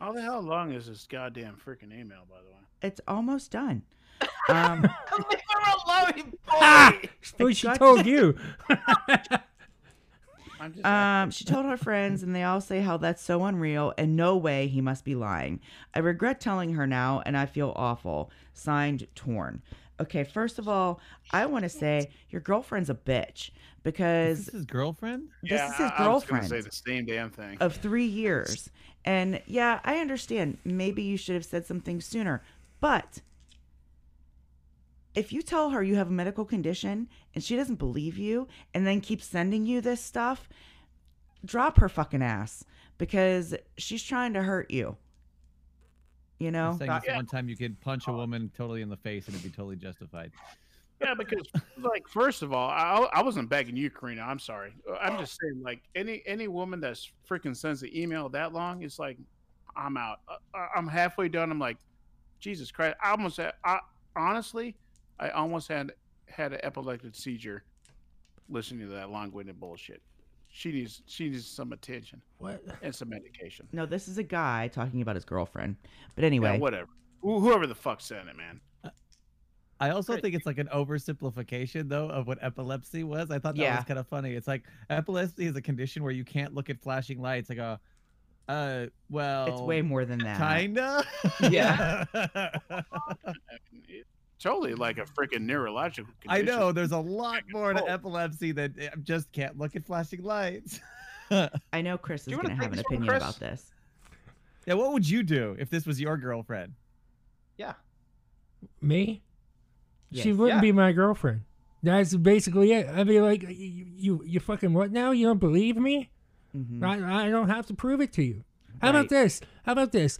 How the hell long is this goddamn freaking email, by the way? It's almost done. [laughs] Um, [laughs] Ah! What she got- told you. [laughs] I'm just Um, she told her friends, and they all say how that's so unreal, and no way he must be lying. I regret telling her now, and I feel awful. Signed, Torn. Okay, first of all, I want to say your girlfriend's a bitch because this his girlfriend? this yeah, is his I- I was girlfriend say the same damn thing. of three years. And yeah, I understand. Maybe you should have said something sooner. But if you tell her you have a medical condition and she doesn't believe you and then keeps sending you this stuff, drop her fucking ass because she's trying to hurt you. You know? Saying this one time you could punch a woman totally in the face and it'd be totally justified. Yeah, because like first of all, I, I wasn't begging you, Karina. I'm sorry. I'm just saying, like any any woman that's freaking sends an email that long, it's like I'm out. Uh, I'm halfway done. I'm like, Jesus Christ! I almost had. I honestly, I almost had had an epileptic seizure listening to that long-winded bullshit. She needs she needs some attention What? and some medication. No, this is a guy talking about his girlfriend. But Yeah, anyway, whatever. Wh- Whoever the fuck said it, man. I also think it's like an oversimplification though of what epilepsy was. I thought that Yeah. was kind of funny. It's like epilepsy is a condition where you can't look at flashing lights. I go, uh, well, it's way more than that. kinda. Yeah. [laughs] I mean, it- totally like a freaking neurological. I know there's a lot more to Oh. epilepsy than I just can't look at flashing lights. [laughs] I know Chris is you wanna going to have an opinion Chris? about this. yeah, what would you do if this was your girlfriend? Yeah. Me? She wouldn't Yeah. be my girlfriend. That's basically it. I'd be like, you, you, you fucking what now? You don't believe me? Mhm. I, I don't have to prove it to you. How about this? How about this?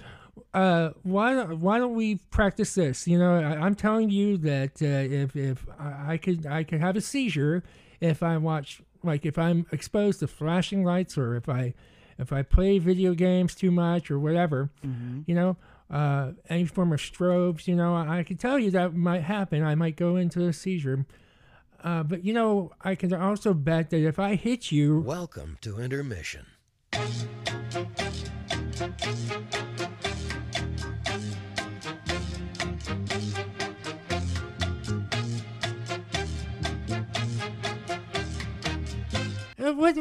Uh, why don't why don't we practice this? You know, I, I'm telling you that uh, if if I, I could I could have a seizure if I watch like if I'm exposed to flashing lights or if I if I play video games too much or whatever, you know, uh, any form of strobes, you know, I, I could tell you that might happen. I might go into a seizure. Uh, but you know, I can also bet that if I hit you, Welcome to intermission.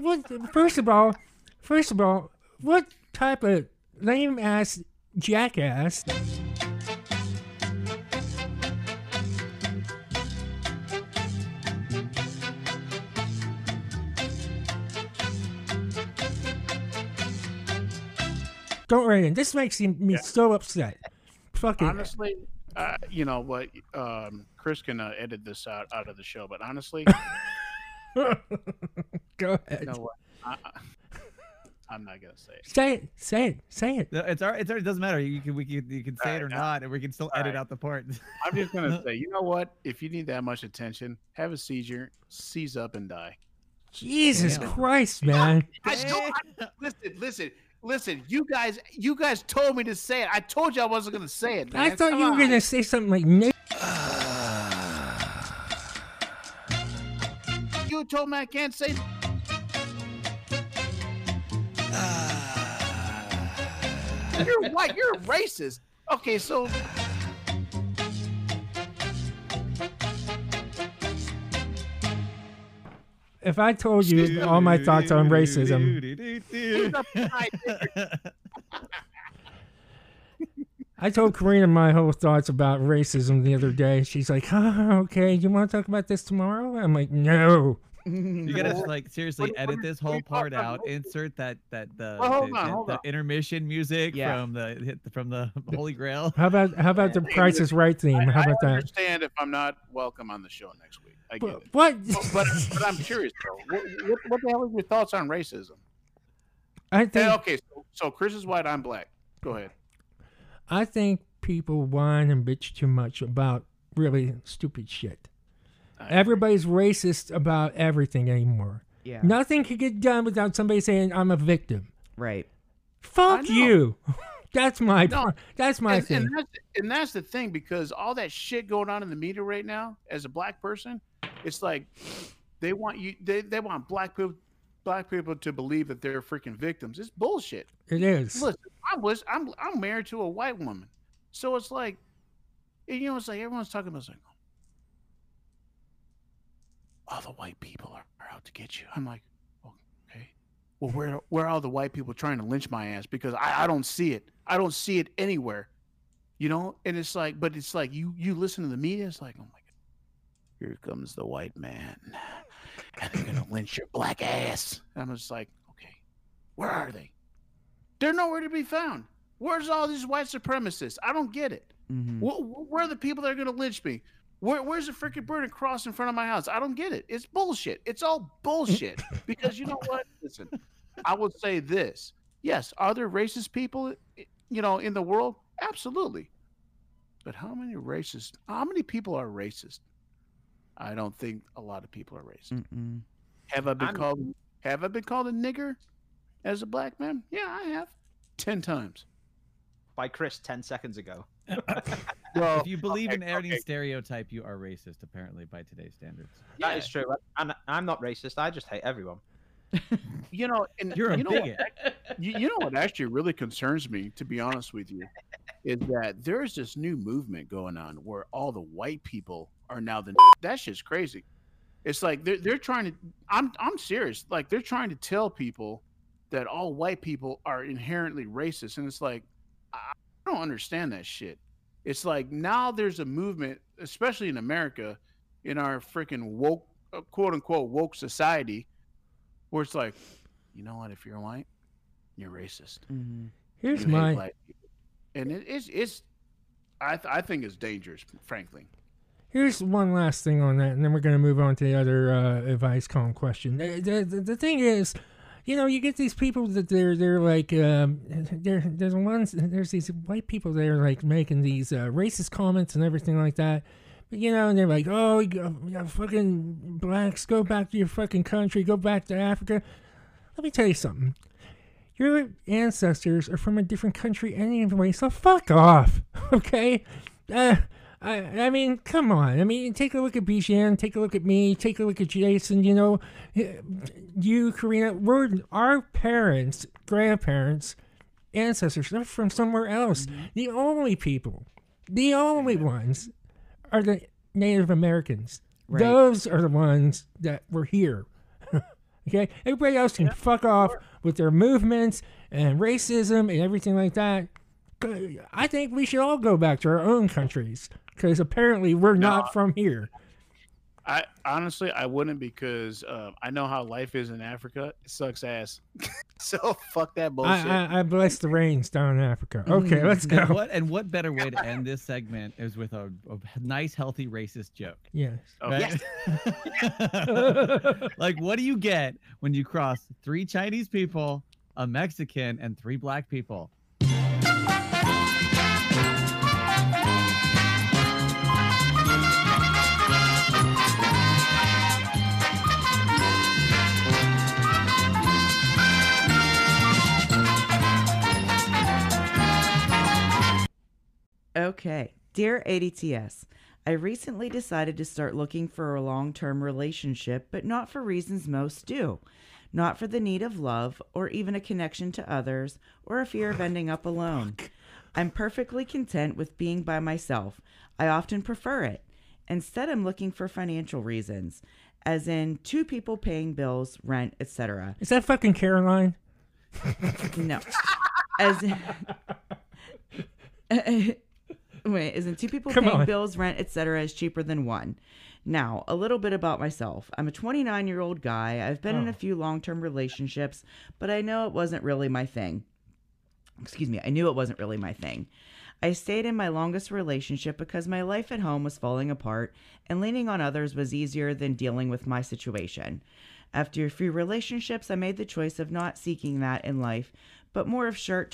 What, first of all, first of all, what type of lame ass jackass? Don't write in. This makes me me so upset. Fucking honestly, uh, you know what? Um, Chris can uh, edit this out out of the show, but honestly, [laughs] go you ahead. know what? I, I, I'm not gonna say it. Say it. Say it. Say it. It's all right. It's all right. It doesn't matter. You can we can you can say it or Alright, not, and we can still edit Alright. out the part. [laughs] I'm just gonna say, you know what? If you need that much attention, have a seizure, seize up, and die. Jesus Damn. Christ, man. I don't, I, listen, listen, listen. You guys, you guys told me to say it. I told you I wasn't gonna say it. I thought Come you were on. gonna say something like "Nick." [sighs] [sighs] [sighs] You told me I can't say. Ah. you're white. You're racist. Okay, so If I told you all my thoughts on racism, who's up tonight? I told Karina my whole thoughts about racism the other day. She's like, oh, okay, you want to talk about this tomorrow? I'm like, no. You gotta like seriously edit this whole part out. Insert that that the Well, hold the, on, the- hold the intermission music Yeah. from the from the [laughs] Holy Grail. How about how about the Price is Right theme? How about that? I that? understand if I'm not welcome on the show next week. I get But, it. what? But, but I'm curious though. What, what, what the hell are your thoughts on racism? I think Hey, okay, so, so Chris is white. I'm black. Go ahead. I think people whine and bitch too much about really stupid shit. Everybody's racist about everything anymore. Yeah. Nothing can get done without somebody saying I'm a victim. Right. Fuck you. [laughs] that's my No, that's my and, thing. and that's and that's the thing because all that shit going on in the media right now, as a black person, it's like they want you they, they want black people black people to believe that they're freaking victims. It's bullshit. it is. Listen, I was I'm I'm married to a white woman, so it's like, you know, it's like everyone's talking about like, all the white people are, are out to get you. I'm like, okay, well, where where are all the white people trying to lynch my ass? Because I I don't see it. I don't see it anywhere, you know. And it's like, but it's like you you listen to the media. It's like, oh my god, here comes the white man, they're gonna lynch your black ass. And I'm just like, okay, where are they? They're nowhere to be found. Where's all these white supremacists? I don't get it. Mhm. Wh- wh- Where are the people that are going to lynch me? Where, where's the freaking burning cross in front of my house? I don't get it. It's bullshit. It's all bullshit. [laughs] because you know what? Listen, I will say this. Yes, are there racist people, you know, in the world? Absolutely. But how many racist? How many people are racist? I don't think a lot of people are racist. Mm-mm. Have I been I'm- called? Have I been called a nigger as a black man? Yeah, I have. Ten times. By Chris 10 seconds ago. [laughs] Well, if you believe okay, in any okay. stereotype, you are racist, apparently, by today's standards. Yeah. That is true. And I'm not racist. I just hate everyone. [laughs] You know, and You're a you know bigot. What, you, you know what actually really concerns me, to be honest with you, is that there's this new movement going on where all the white people are now the. That's just crazy. It's like they're they're trying to. I'm I'm serious. Like they're trying to tell people that all white people are inherently racist, and it's like I don't understand that shit. It's like now there's a movement, especially in America, in our freaking woke, uh, quote unquote woke society, where it's like, you know what? If you're white, you're racist. Mhm. Here's You my and it, it's it's. I th- I think it's dangerous, frankly. Here's one last thing on that, and then we're going to move on to the other uh, advice column question. The, the, the, thing is, you know, you get these people that they're they're like um, they're there's ones there's these white people that are like making these uh, racist comments and everything like that. But you know, and they're like, oh, you you fucking blacks, go back to your fucking country, go back to Africa. Let me tell you something. Your ancestors are from a different country anyway, so fuck off, [laughs] okay? Uh, I, I mean, come on. I mean, take a look at Bijan, take a look at me, take a look at Jason. You know, you, Karina, we're our parents, grandparents, ancestors. They're from somewhere else. Mm-hmm. The only people, the only ones, are the Native Americans. Right. Those are the ones that were here. [laughs] okay, everybody else can fuck off with their movements and racism and everything like that. I think we should all go back to our own countries because apparently we're not from here. I honestly I wouldn't because um, I know how life is in Africa. It sucks ass. [laughs] so fuck that bullshit. I, I, I bless the rains down in Africa. Okay, let's go. And what and what better way to end this [laughs] segment is with a, a nice, healthy racist joke. Yes. Oh, Right? [laughs] like, what do you get when you cross three Chinese people, a Mexican, and three black people? Okay. Dear ADTS, I recently decided to start looking for a long term relationship, but not for reasons most do. Not for the need of love, or even a connection to others, or a fear of ending up alone. [laughs] I'm perfectly content with being by myself. I often prefer it. Instead, I'm looking for financial reasons, as in two people paying bills, rent, etc. Is that fucking Caroline? No. As [laughs] [laughs] Wait, isn't two people Come paying on. bills, rent, etc. is cheaper than one? Now, a little bit about myself. I'm a 29 year old guy. I've been in Oh. a few long term relationships, but I know it wasn't really my thing. Excuse me, I knew it wasn't really my thing. I stayed in my longest relationship because my life at home was falling apart, and leaning on others was easier than dealing with my situation. After a few relationships, I made the choice of not seeking that in life, but more of short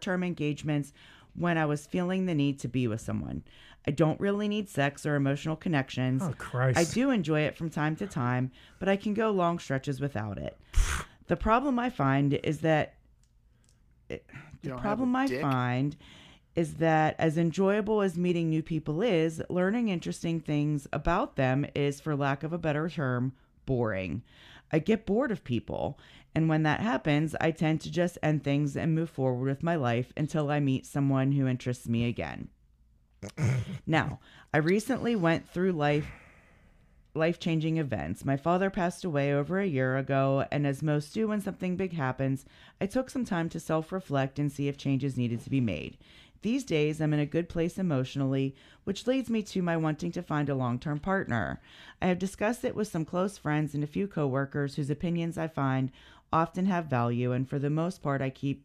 term engagements when I was feeling the need to be with someone. I don't really need sex or emotional connections. Oh, Christ. I do enjoy it from time to time, but I can go long stretches without it. the problem I find is that eh, You the problem I dick? find is that as enjoyable as meeting new people is, learning interesting things about them is, for lack of a better term, boring. I get bored of people, and when that happens, I tend to just end things and move forward with my life until I meet someone who interests me again. [coughs] now, I recently went through life life changing events. My father passed away over a year ago, and as most do when something big happens, I took some time to self reflect and see if changes needed to be made. These days, I'm in a good place emotionally, which leads me to my wanting to find a long term partner. I have discussed it with some close friends and a few coworkers whose opinions I find often have value, and for the most part, I keep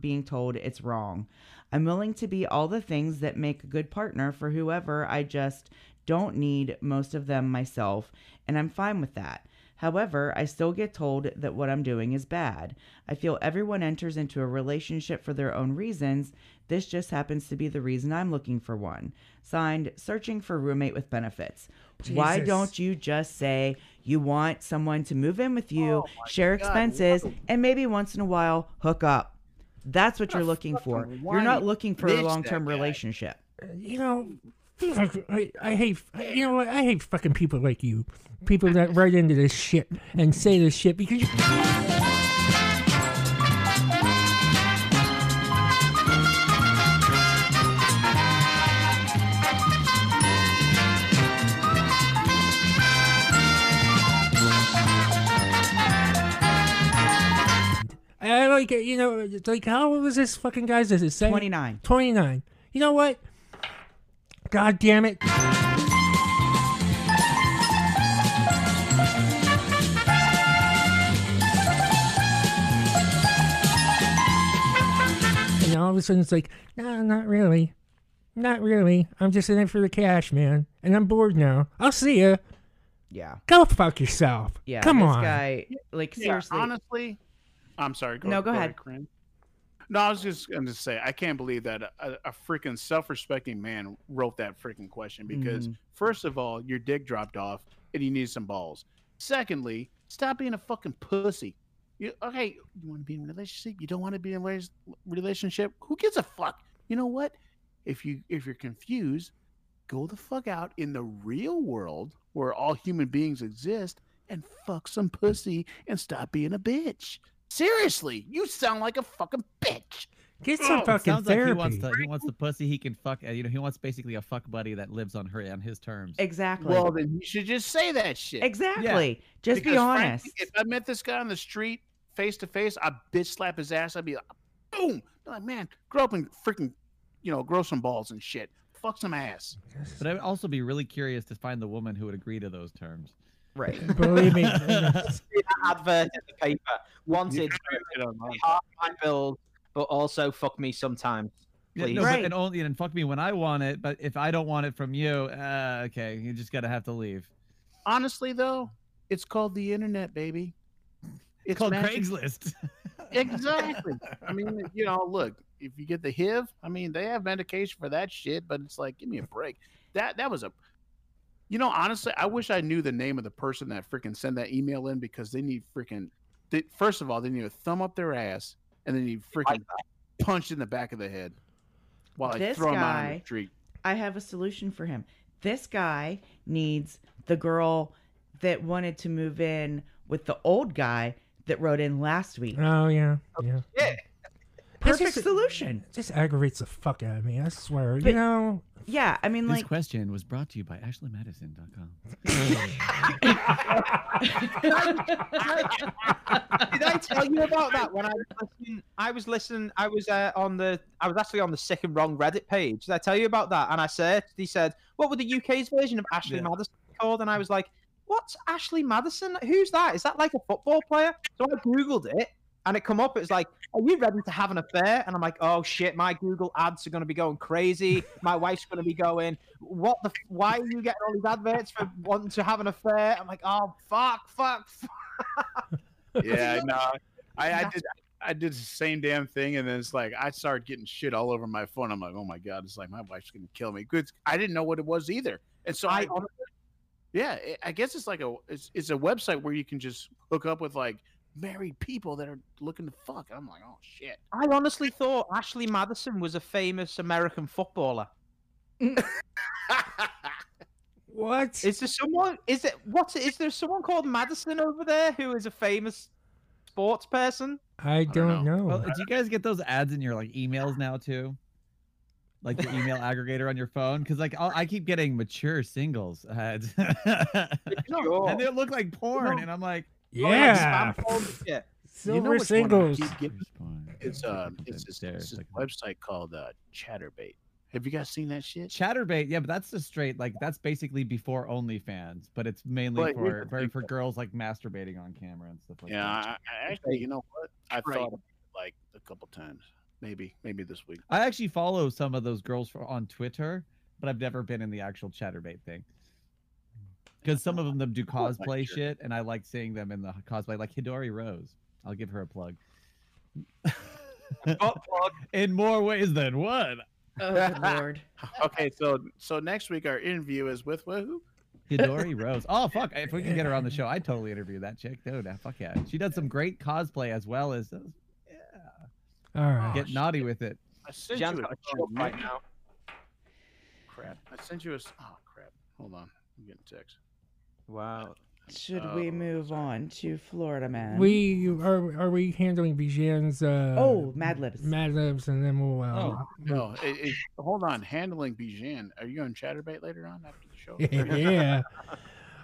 being told it's wrong. I'm willing to be all the things that make a good partner for whoever I just don't need most of them myself, and I'm fine with that. However, I still get told that what I'm doing is bad. I feel everyone enters into a relationship for their own reasons. This just happens to be the reason I'm looking for one. Signed, searching for roommate with benefits. Why don't you just say you want someone to move in with you, share God, expenses, no. and maybe once in a while hook up? That's what you're looking for. You're not looking for a long term relationship. You know, I, I hate. You know what? I hate fucking people like you. People that write into this shit and say this shit because. I like it, you know, it's like how old is this fucking guy's? Is it say 29. 29. You know what? God damn it. And all of a sudden it's like, no, not really. Not really. I'm just in it for the cash, man. And I'm bored now. I'll see ya. Yeah. Go fuck yourself. Yeah. Come this on. guy, like, Yeah, seriously. honestly, I'm sorry. Go, No, go ahead. Corinne. No, I was just going to say, I can't believe that a, a freaking self-respecting man wrote that freaking question because, Mhm. first of all, your dick dropped off and you need some balls. Secondly, stop being a fucking pussy. You okay? You want to be in a relationship? You don't want to be in a relationship? Who gives a fuck? You know what? If you if you're confused, go the fuck out in the real world where all human beings exist and fuck some pussy and stop being a bitch. Seriously, you sound like a fucking bitch. Get Oh, some it fucking Sounds like therapy. he wants the he wants the pussy he can fuck. uh, You know, he wants basically a fuck buddy that lives on her on his terms. exactly. Well, then you should just say that shit. exactly. Just be honest. frankly, if I met this guy on the street face to face, I'd bitch slap his ass. I'd be like, boom. Be like, man, grow up and freaking, you know, grow some balls and shit. Fuck some ass. But I'd also be really curious to find the woman who would agree to those terms. Right. [laughs] Believe me. See that advert in the paper. Wanted half my bills, but also fuck me sometimes. Yeah, Please. no, but, Right. and only and fuck me when I want it. But if I don't want it from you, uh, okay, you just gotta have to leave. Honestly, though, it's called the internet, baby. It's called magic- Craigslist. [laughs] Exactly. I mean, you know, look, if you get the HIV, I mean, they have medication for that shit, but it's like, give me a break. That that was a you know, honestly, I wish I knew the name of the person that freaking sent that email in because they need freaking they, first of all, they need a thumb up their ass and they need freaking punched in the back of the head while I This throw them out on the street. I have a solution for him. this guy needs the girl that wanted to move in with the old guy that wrote in last week. Oh yeah, yeah. Yeah. Perfect just- solution. It just aggravates the fuck out of me. I swear. you know, Yeah, I mean, like This like, question was brought to you by AshleyMadison.com. Did I tell you about that when I was listening? I was listening. I was uh, on the. I was actually on the sick and wrong Reddit page. Did I tell you about that? And I said, He said, "What would the UK's version of Ashley Yeah. Madison be called?" And I was like, "What's Ashley Madison? Who's that? Is that like a football player?" So I googled it, and it come up. It was like, "Are you ready to have an affair?" And I'm like, "Oh shit! My Google ads are going to be going crazy. My wife's going to be going, what the? f- Why are you getting all these adverts for wanting to have an affair?" I'm like, "Oh fuck, fuck." fuck. [laughs] Yeah, [laughs] no, I, I did. I did the same damn thing, and then it's like I started getting shit all over my phone. I'm like, oh my god, it's like my wife's gonna kill me. Good, I didn't know what it was either, and so I, I yeah, I guess it's like a it's, it's a website where you can just hook up with like married people that are looking to fuck. And I'm like, oh shit. I honestly thought Ashley Madison was a famous American footballer. [laughs] what? Is there someone? Is it what? Is there someone called Madison over there who is a famous sports person? I don't know. Well, do you guys get those ads in your like emails now too? Like the email [laughs] aggregator on your phone? Because like I'll, I keep getting mature singles ads, [laughs] and they look like porn, and I'm like, yeah, Spam phone and shit. You know silver one I singles. keep getting? "Where's porn?" It's uh, It's it's this, this like- website called uh, Chaturbate. Have you guys seen that shit? Chaturbate, yeah, but that's just straight like that's basically before OnlyFans, but it's mainly But for for, for girls like masturbating on camera and stuff like Yeah, that. I, I actually, you know what? I Right. thought of it like a couple times, maybe, maybe this week. I actually follow some of those girls for, on Twitter, but I've never been in the actual Chaturbate thing. Because some of them, [laughs] them do Oh, cosplay sure. shit, and I like seeing them in the cosplay, like Hidori Rose. I'll give her a plug. [laughs] Plug. in more ways than one. oh, good [laughs] lord. Okay, so so next week our interview is with who? Hidori Rose. Oh fuck! If we can get her on the show, I'd totally interview that chick, dude. Fuck yeah, she does some great cosplay as well as uh, yeah, All right. get naughty with it. I sent Jan's you a a right now. Crap! I sent you a. s- Oh crap! Hold on, I'm getting a text. Wow. Should we Oh, move on to Florida Man? We are are we handling Bijan's uh Oh, Mad Libs. Mad Libs and then we'll uh, Oh. No, it, it, hold on. Handling Bijan. Are you on Chaturbate later on after the show? [laughs] yeah.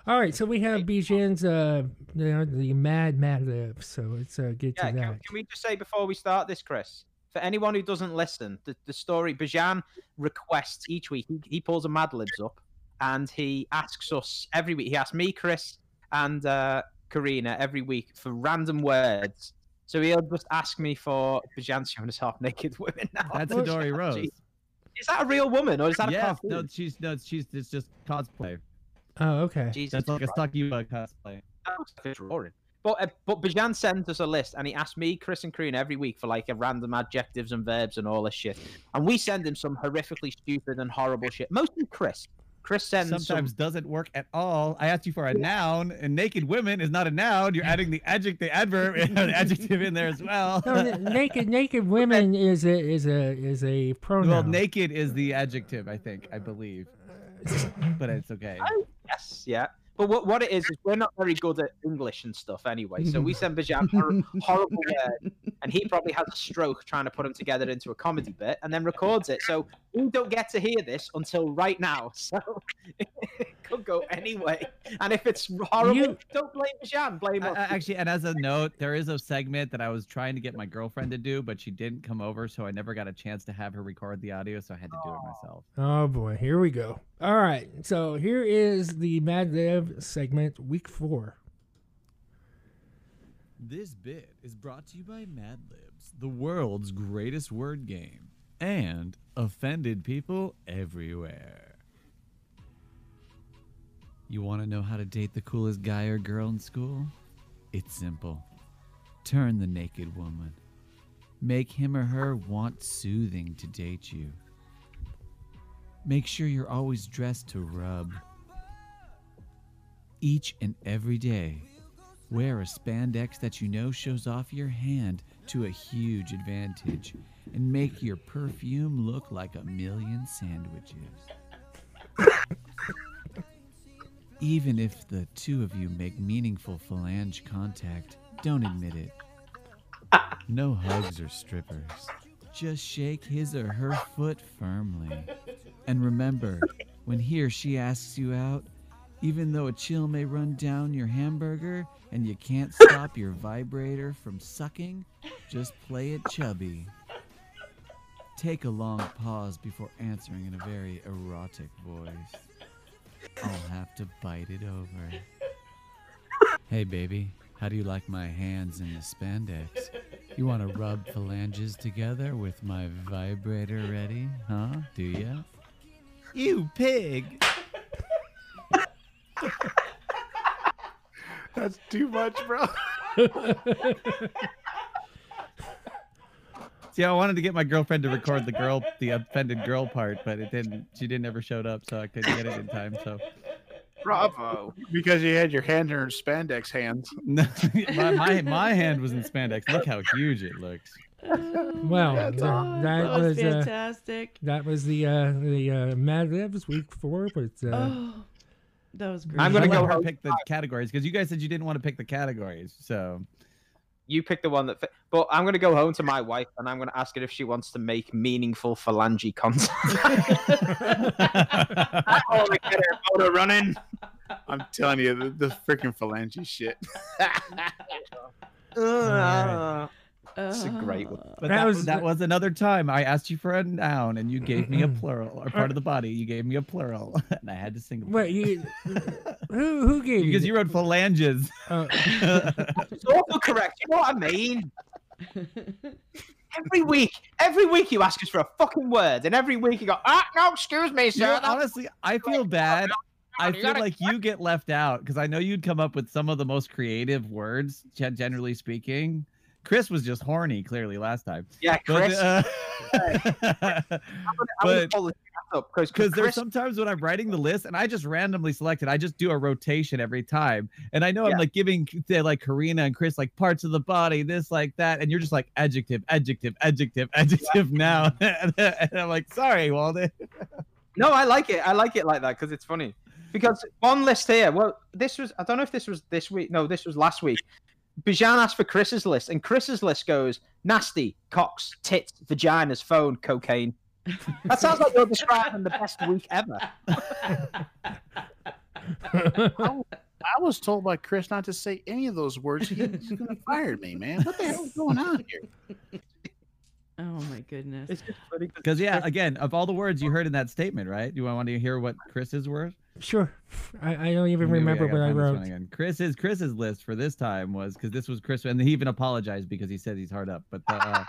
All right, so we have Bijan's uh you know, the Mad Mad Libs, so let's uh, get Yeah, to can, that. can we just say before we start this, Chris? For anyone who doesn't listen, the, the story Bijan requests each week. He, he pulls a Mad Libs up and he asks us every week. He asks me, Chris, and uh, Karina every week for random words. So he'll just ask me for Bijan showing us half naked [laughs] women now. That's Hidori shit. [laughs] Rose. Is that a real woman or is that a Yes, cartoon? no, she's no, she's it's just cosplay. Oh, okay. Jesus That's like a Christ. Sakiba cosplay. That looks like a drawing. But uh, but Bijan sends us a list and he asks me, Chris, and Karina every week for like a random adjectives and verbs and all this shit. And we send him some horrifically stupid and horrible shit. Mostly Chris. Chris sends Sometimes some. doesn't work at all. I asked you for a noun, and naked women is not a noun. You're adding the adjective, the adverb, [laughs] the adjective in there as well. No, [laughs] naked naked women is a is a is a pronoun. well, naked is the adjective, I think, I believe, but it's okay. Yes, yeah. But what, what it is is we're not very good at English and stuff anyway. So we send Bijan hor- [laughs] horrible word, and he probably has a stroke trying to put them together into a comedy bit, and then records it. So we don't get to hear this until right now. [laughs] So it could go anyway. And if it's horrible, You- don't blame Bijan. Blame I- us. Actually, and as a note, there is a segment that I was trying to get my girlfriend to do, but she didn't come over, so I never got a chance to have her record the audio, so I had to do it myself. Oh boy, here we go. All right, so here is the Mad Lib segment, week four. This bit is brought to you by Mad Libs, the world's greatest word game, and offended people everywhere. You want to know how to date the coolest guy or girl in school? It's simple. Turn the naked woman. Make him or her want soothing to date you. Make sure you're always dressed to rub. Each and every day, Wear a spandex that you know shows off your hand to a huge advantage and make your perfume look like a million sandwiches. Even if the two of you make meaningful phalange contact, don't admit it. No hugs or strippers. Just shake his or her foot firmly. And remember, when he or she asks you out, even though a chill may run down your hamburger and you can't stop your vibrator from sucking, just play it chubby. Take a long pause before answering in a very erotic voice. I'll have to bite it over. Hey, baby, how do you like my hands in the spandex? You want to rub phalanges together with my vibrator ready, huh? Do ya? You pig! [laughs] That's too much, bro. [laughs] See, I wanted to get my girlfriend to record the girl, the offended girl part, but it didn't. She didn't ever showed up, so I couldn't get it in time. So, Bravo. Because you had your hand in her spandex hands. [laughs] no, my, my my hand was in spandex. Look how huge it looks. Well, th- that, That was was uh, fantastic. that was the uh, the uh, Mad Libs week four with uh, oh, that was great. I'm gonna go her home. pick the categories because you guys said you didn't want to pick the categories. So, You pick the one that fit. But I'm going to go home to my wife and I'm going to ask her if she wants to make meaningful phalange content. [laughs] I want to get her motor running. I'm telling you, the, the freaking phalange shit. [laughs] Uh, It's a great one. but That that, was- was that was another time I asked you for a noun and you gave me a plural or part of the body. You gave me a plural, [laughs] and I had to sing. Wait, you who who gave because you? Because you wrote phalanges. uh, [laughs] It's awful correct. You know what I mean? Every week, every week you ask us for a fucking word, and every week you go, ah, no, excuse me, You sir. know, honestly, I feel bad. I feel like you get left out because I know you'd come up with some of the most creative words, generally speaking. Chris was just horny, clearly last time. yeah, But, Chris. uh, [laughs] [laughs] but- pull this because there's sometimes when I'm writing the list and I just randomly select it, I just do a rotation every time. And I know Yeah. I'm like giving like Karina and Chris like parts of the body, this like that, and you're just like adjective, adjective, adjective, [laughs] adjective now. and I'm like, sorry, Walden. No, I like it. I like it like that because it's funny. Because one list here, well, this was, I don't know if this was this week. No, this was last week. Bijan asked for Chris's list, and Chris's list goes nasty, cocks, tits, vaginas, phone, cocaine. That sounds like you're describing the best week ever. I was told by Chris not to say any of those words. He- He's going to fire me, man. What the hell is going on here? Oh my goodness. It's just funny Because yeah, again, of all the words you heard in that statement, right? Do I want to hear what Chris's were? sure, I, I don't even Maybe remember gotta what I find this one wrote. again. Chris's Chris's list for this time was because this was Chris, and he even apologized because he said he's hard up. But the, uh,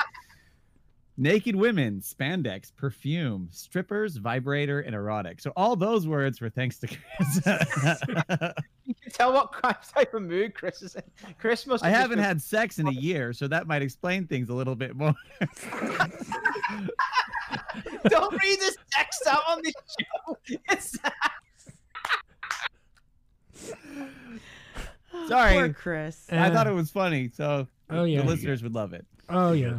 naked women, spandex, perfume, strippers, vibrator, and erotic. So all those words were thanks to Chris. [laughs] [laughs] You can tell what kind- type of mood Chris is in. Chris must. I have just haven't been- had sex in a year, so that might explain things a little bit more. [laughs] Don't read this text out on this show. It's Sorry. Poor Chris. I thought Uh, it was funny, so Oh yeah. the listeners would love it. Oh yeah.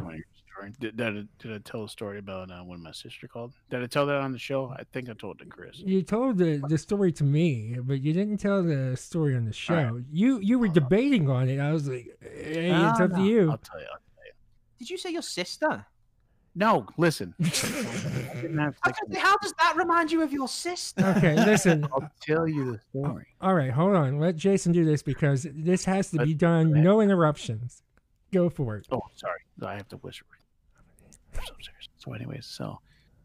Guys wanna story? Did, did, I, did I tell a story about uh, when my sister called? Did I tell that on the show? I think I told it to Chris. You told the, the story to me, but you didn't tell the story on the show. Alright. You you were debating on it. I was like, hey, it's No, up to you. I'll tell you. I'll tell you. Did you say your sister? No, listen. I [laughs] How does, how does that remind you of your sister? Okay, listen. I'll tell you the story. All right, hold on. Let Jason do this because this has to be done. No interruptions. Go for it. Oh, sorry. I have to whisper. Serious. So, anyways, so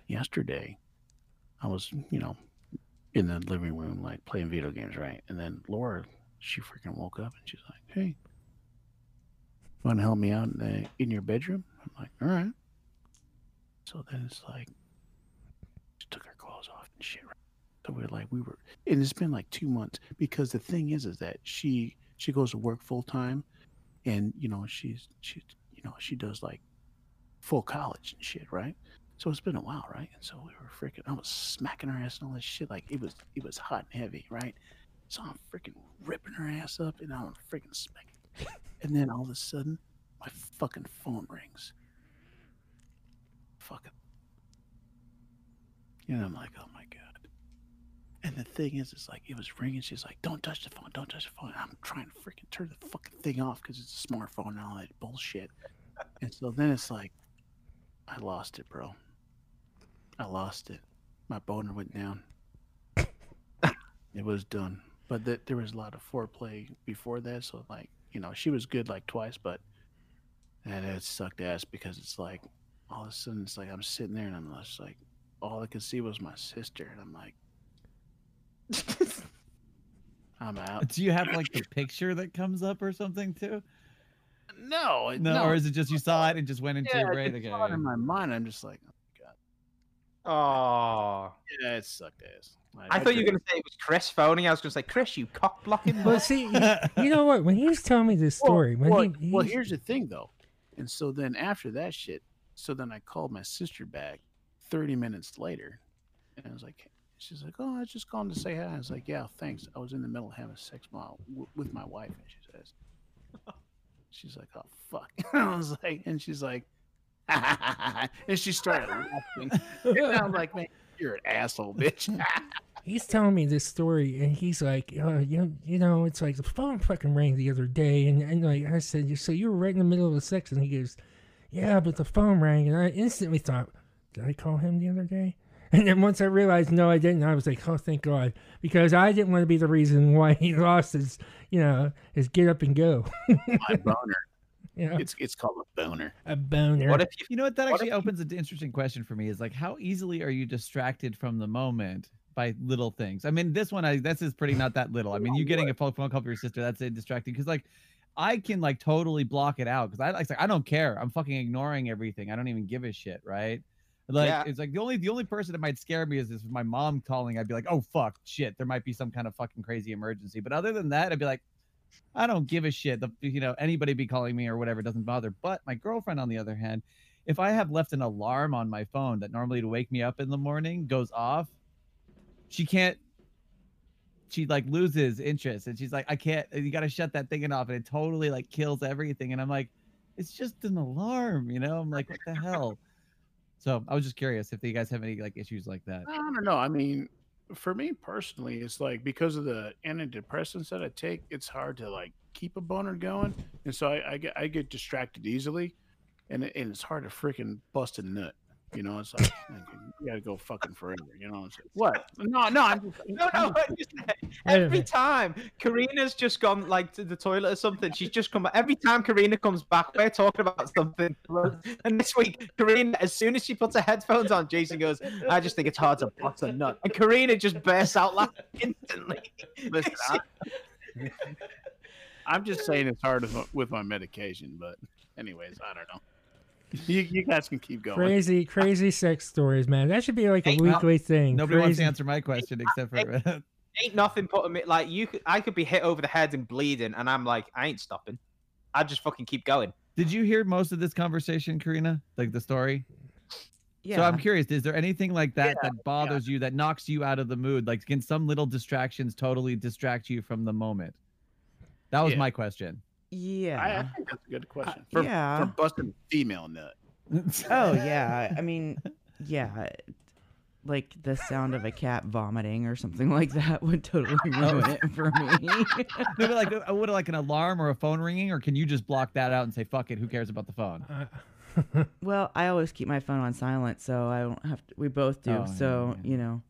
yesterday, I was, you know, in the living room, like playing video games, right? And then Laura, she freaking woke up and she's like, "Hey, want to help me out in, the, in your bedroom?" I'm like, "All right." So then it's like, she took her clothes off and shit. Right? So we're like, we were, and it's been like two months because the thing is, is that she she goes to work full time, and you know she's she you know she does like full college and shit, right? So it's been a while, right? And so we were freaking. I was smacking her ass and all this shit. Like it was it was hot and heavy, right? So I'm freaking ripping her ass up and I'm freaking smacking. And then all of a sudden, my fucking phone rings. Fucking. And I'm like, oh my god. And the thing is, it's like it was ringing. She's like, "Don't touch the phone! Don't touch the phone!" I'm trying to freaking turn the fucking thing off because it's a smartphone and all that bullshit. And so then it's like, I lost it, bro. I lost it. My boner went down. it was done. But th- there was a lot of foreplay before that, so like, you know, she was good like twice, but and it sucked ass because it's like all of a sudden it's like I'm sitting there and I'm just like all I could see was my sister and I'm like [laughs] I'm out. Do you have like the picture that comes up or something too? No, No, no. or is it just you saw it and just went into yeah, your I brain? just Okay. saw it in my mind. I'm just like, Oh, my god. Oh. yeah, it sucked ass. I thought you were going to say it was Chris phoning. I was going to say, Chris, you cock blocking. Well, see, you, [laughs] you know what? When he was telling me this story, when well, he, well, here's the thing though, and so then after that shit, so then I called my sister back, thirty minutes later, and I was like, she's like, oh, I was just calling to say hi. I was like, yeah, thanks. I was in the middle of having a sex while, w- with my wife, and she says, she's like, oh fuck. [laughs] I was like, and she's like, [laughs] and she started laughing. And I'm like, man, you're an asshole, bitch. [laughs] he's telling me this story, and he's like, uh, you, you know, it's like the phone fucking rang the other day, and, and like I said, so you were right in the middle of the sex, and he goes, yeah, but the phone rang, and I instantly thought, did I call him the other day? [laughs] And then once I realized no, I didn't, I was like, oh, thank God, because I didn't want to be the reason why he [laughs] lost his, you know, his get up and go. my boner. [laughs] Yeah. It's it's called a boner. A boner. What if you? You know what? That What actually if you- opens an interesting question for me. Is like, how easily are you distracted from the moment by little things? I mean, this one, I this is pretty not that little. I mean, you getting a phone phone call from your sister, that's a distracting because like. I can like totally block it out because I like I don't care. I'm fucking ignoring everything. I don't even give a shit, right? Like Yeah. it's like the only the only person that might scare me is if my mom calling. I'd be like, oh fuck, shit, there might be some kind of fucking crazy emergency. But other than that, I'd be like, I don't give a shit. The you know anybody be calling me or whatever doesn't bother. But my girlfriend, on the other hand, if I have left an alarm on my phone that normally to wake me up in the morning goes off, she can't. She like loses interest, and she's like, "I can't. You got to shut that thing off," and it totally like kills everything. And I'm like, "It's just an alarm," you know? I'm like, "What the hell?" So I was just curious if you guys have any like issues like that. I don't know. I mean, for me personally, it's like because of the antidepressants that I take, it's hard to like keep a boner going, and so I, I get I get distracted easily, and and it's hard to freaking bust a nut. You know, it's like you gotta go fucking forever. You know, it's like, what? No, no, I'm just, No, no. [laughs] Every time Karina's just gone like to the toilet or something, she's just come back. Every time Karina comes back, we're talking about something. And this week, Karina, as soon as she puts her headphones on, Jason goes, "I just think it's hard to bust a nut," and Karina just bursts out laughing instantly. Listen, I, [laughs] I'm just saying it's hard with my medication, but anyways, I don't know. You, you guys can keep going. Crazy, crazy sex stories, man. That should be like a Hey, weekly thing. Nobody wants to answer my question except for [laughs] Ain't nothing putting me like you. Could, I could be hit over the head and bleeding, and I'm like, I ain't stopping. I just fucking keep going. Did you hear most of this conversation, Karina? Like the story? Yeah. So I'm curious, is there anything like that Yeah, that bothers you that knocks you out of the mood? Like can some little distractions totally distract you from the moment? That was Yeah. my question. Yeah. I, I think that's a good question. For, yeah. for busting female nut. Oh [laughs] yeah, I mean, yeah, like the sound of a cat vomiting or something like that would totally [laughs] ruin it for me. [laughs] no, but like would like an alarm or a phone ringing, or can you just block that out and say fuck it? Who cares about the phone? Uh, well, I always keep my phone on silent, so I don't have to. We both do, Oh, yeah, so yeah. you know.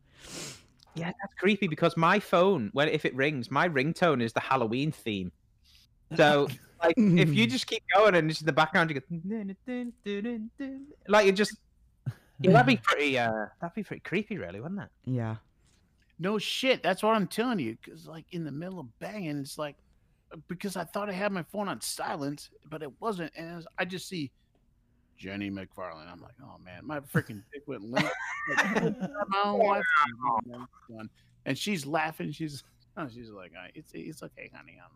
Yeah, that's creepy because my phone, when if it rings, my ringtone is the Halloween theme. So, [laughs] like, if you just keep going and just in the background, you go like it just. Yeah, that'd be pretty. Uh, that'd be pretty creepy, really, wouldn't it? Yeah. No shit. That's what I'm telling you. Because, like, in the middle of banging, it's like, because I thought I had my phone on silent, but it wasn't. And it was- I just see Jenny McFarland. I'm like, oh, man, my freaking dick went limp. Like, [laughs] my own wife. And she's laughing. She's, oh, [laughs] she's like, "Uh, it's, it's okay, honey. I'm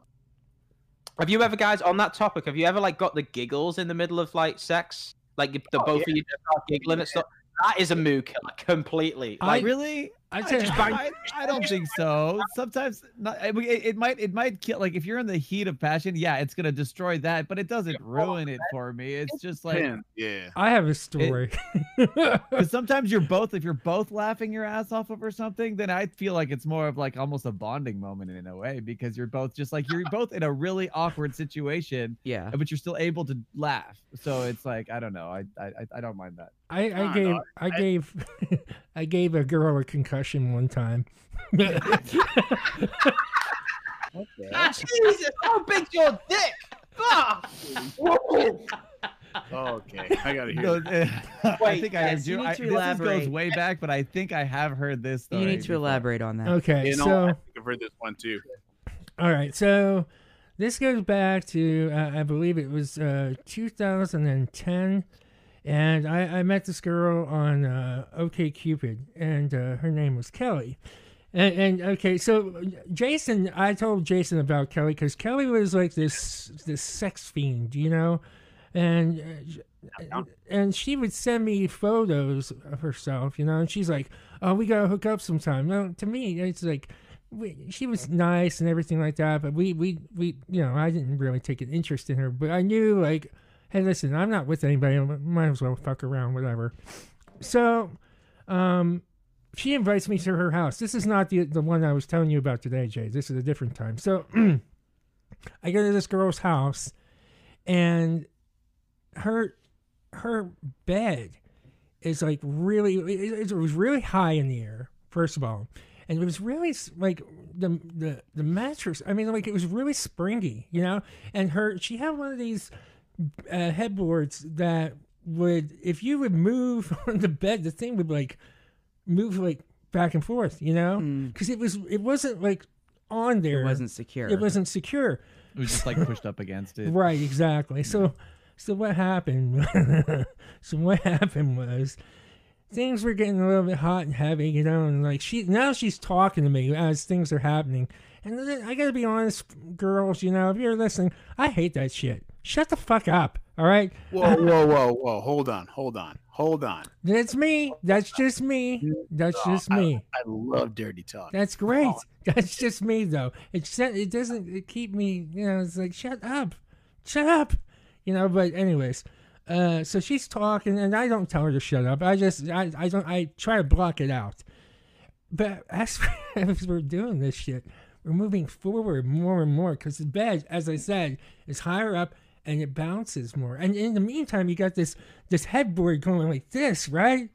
Have you ever, guys, on that topic, have you ever like got the giggles in the middle of like sex? Like the Oh, both yeah. of you giggling and stuff. That is a killer completely. I- Like, really? I tell [laughs] you, I, I don't think so. Sometimes not, I mean, it, it might it might kill like if you're in the heat of passion, yeah, it's gonna destroy that, but it doesn't ruin it for me. It's just like Man, yeah. I have a story. [laughs] because sometimes you're both if you're both laughing your ass off over something, then I feel like it's more of like almost a bonding moment in a way because you're both just like you're both in a really awkward situation, Yeah. Uh, but you're still able to laugh. So it's like I don't know. I I, I don't mind that. I, I No, gave no, I gave [laughs] I gave a girl a concussion one time. [laughs] Jesus, how big's your dick? Ah! Okay, I gotta hear. No, that. [laughs] I think I yes, heard you you. need I, to this is- goes way back, but I think I have heard this. Story You need to before. elaborate on that. Okay, You know, so I think I've heard this one too. all right, so this goes back to uh, I believe it was uh, 2010, and I, I met this girl on uh, OK Cupid, and uh, her name was Kelly. And, and okay, so Jason, I told Jason about Kelly because Kelly was like this this sex fiend, you know, and uh, and she would send me photos of herself, you know, and she's like, "Oh, we gotta hook up sometime." No, to me, it's like we, she was nice and everything like that, but we we we you know I didn't really take an interest in her, but I knew like, hey, listen, I'm not with anybody. I might as well fuck around, whatever. So, um, she invites me to her house. This is not the the one I was telling you about today, Jay. This is a different time. So, [clears throat] I go to this girl's house, and her her bed is like really it, it was really high in the air. First of all, and it was really like the the the mattress. I mean, like it was really springy, you know. And her she had one of these uh, headboards that would if you would move [laughs] on the bed, the thing would like move like back and forth, you know, because it was it wasn't like on there. It wasn't secure. It wasn't secure. It was just like pushed up against it. Right, exactly. So, so what happened? [laughs] so what happened was things were getting a little bit hot and heavy, you know, and like she now she's talking to me as things are happening. And I gotta be honest, girls, you know, if you're listening, I hate that shit. Shut the fuck up, all right? Whoa, [laughs] whoa, whoa, whoa! Hold on, hold on, hold on. That's me. That's just me. That's just me. I love dirty talk. That's great. That's just me, though. It's it doesn't it keep me. You know, it's like shut up, shut up. You know. But anyways, uh, so she's talking, and I don't tell her to shut up. I just I I don't I try to block it out. But as, [laughs] as we're doing this shit, we're moving forward more and more because the bed, as I said, is higher up and it bounces more. And in the meantime, you got this this headboard going like this, right?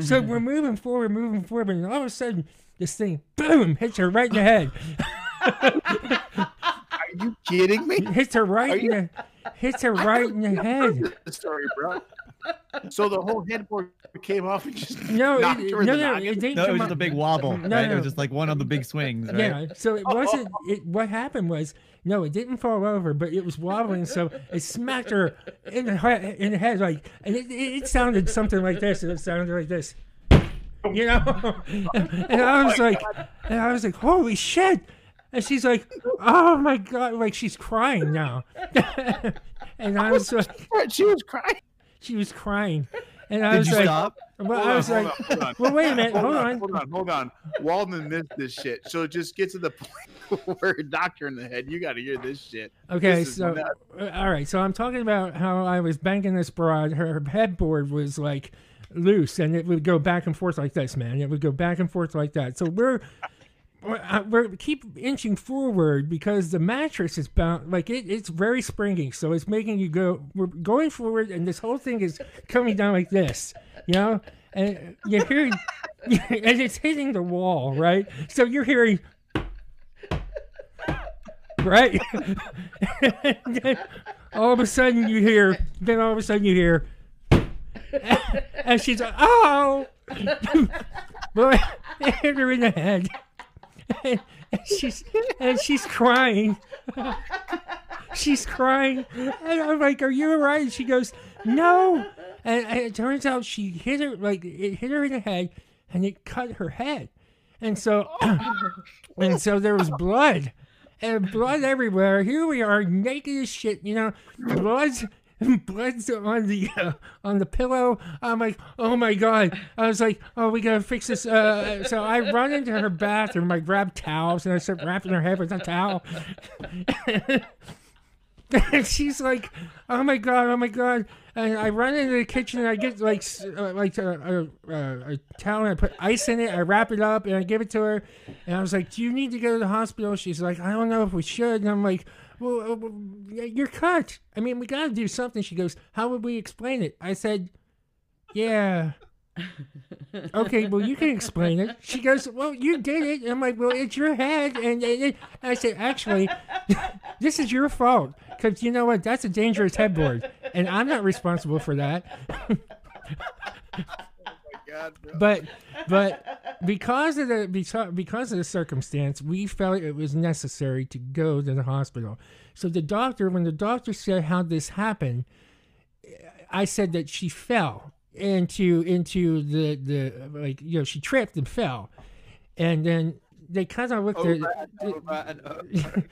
So we're [laughs] moving forward, moving forward, and all of a sudden, this thing, boom, hits her right in the head. [laughs] Are you kidding me? hits her right in the, hits her right in the head. The story, bro. So the whole headboard came off and just No, knocked it, her in no, the no, noggin? it didn't No, it was just a big wobble, No, right? It was just like one of the big swings, right? Yeah, so it oh, oh, wasn't. Oh. It what happened was no, it didn't fall over, but it was wobbling, so it smacked her in the head, in the head, like, and it, it, it sounded something like this. It sounded like this, you know. [laughs] and I was like, and I was like, holy shit! And she's like, oh my god, like she's crying now. [laughs] and I was like, [laughs] She was crying. she was crying, and I Did was you like, stop? well, Hold I on, was hold on, hold on. well, wait a minute, hold on. Hold on, hold on. Waldman missed this shit. So just get to the point [laughs] where a doctor in the head. You got to hear this shit. Okay, This so nuts. uh, all right, so I'm talking about how I was banging this broad. Her headboard was like loose, and it would go back and forth like this, man. It would go back and forth like that. So we're we're, uh, keep inching forward because the mattress is bound like it, it's very springy, so it's making you go. We're going forward, and this whole thing is coming down like this, you know. And you're hearing, [laughs] and it's hitting the wall, right? So you're hearing right? [laughs] All of a sudden you hear, then all of a sudden you hear, [laughs] and she's like, oh, boy, it hit her in the head, and she's and she's crying. She's crying, and I'm like, "Are you alright?" And she goes, "No." And, and it turns out she hit her like it hit her in the head, and it cut her head, and so [laughs] and so there was blood and blood everywhere. Here we are, naked as shit, you know, blood's blood's on the uh, on the pillow. I'm like, oh my god! I was like, oh, we gotta fix this. Uh, so I run into her bathroom. I grab towels and I start wrapping her head with a towel. [laughs] and she's like, "Oh my god, oh my god!" And I run into the kitchen and I get like uh, like a, a, a, a towel and I put ice in it. I wrap it up and I give it to her. And I was like, "Do you need to go to the hospital?" She's like, "I don't know if we should." And I'm like, "Well, uh, you're cut. I mean, we got to do something." She goes, "How would we explain it?" I said, "Yeah." [laughs] okay, well, you can explain it. She goes, well, you did it. And I'm like, well, it's your head. And, and, and I said, actually, [laughs] this is your fault. Because you know what? That's a dangerous headboard. And I'm not responsible for that. [laughs] but [laughs] but because of the beca- because of the circumstance, we felt it was necessary to go to the hospital. So the doctor, when the doctor said how this happened, I said that she fell into into the the like you know she tripped and fell, and then they kind of looked Over at and over and over.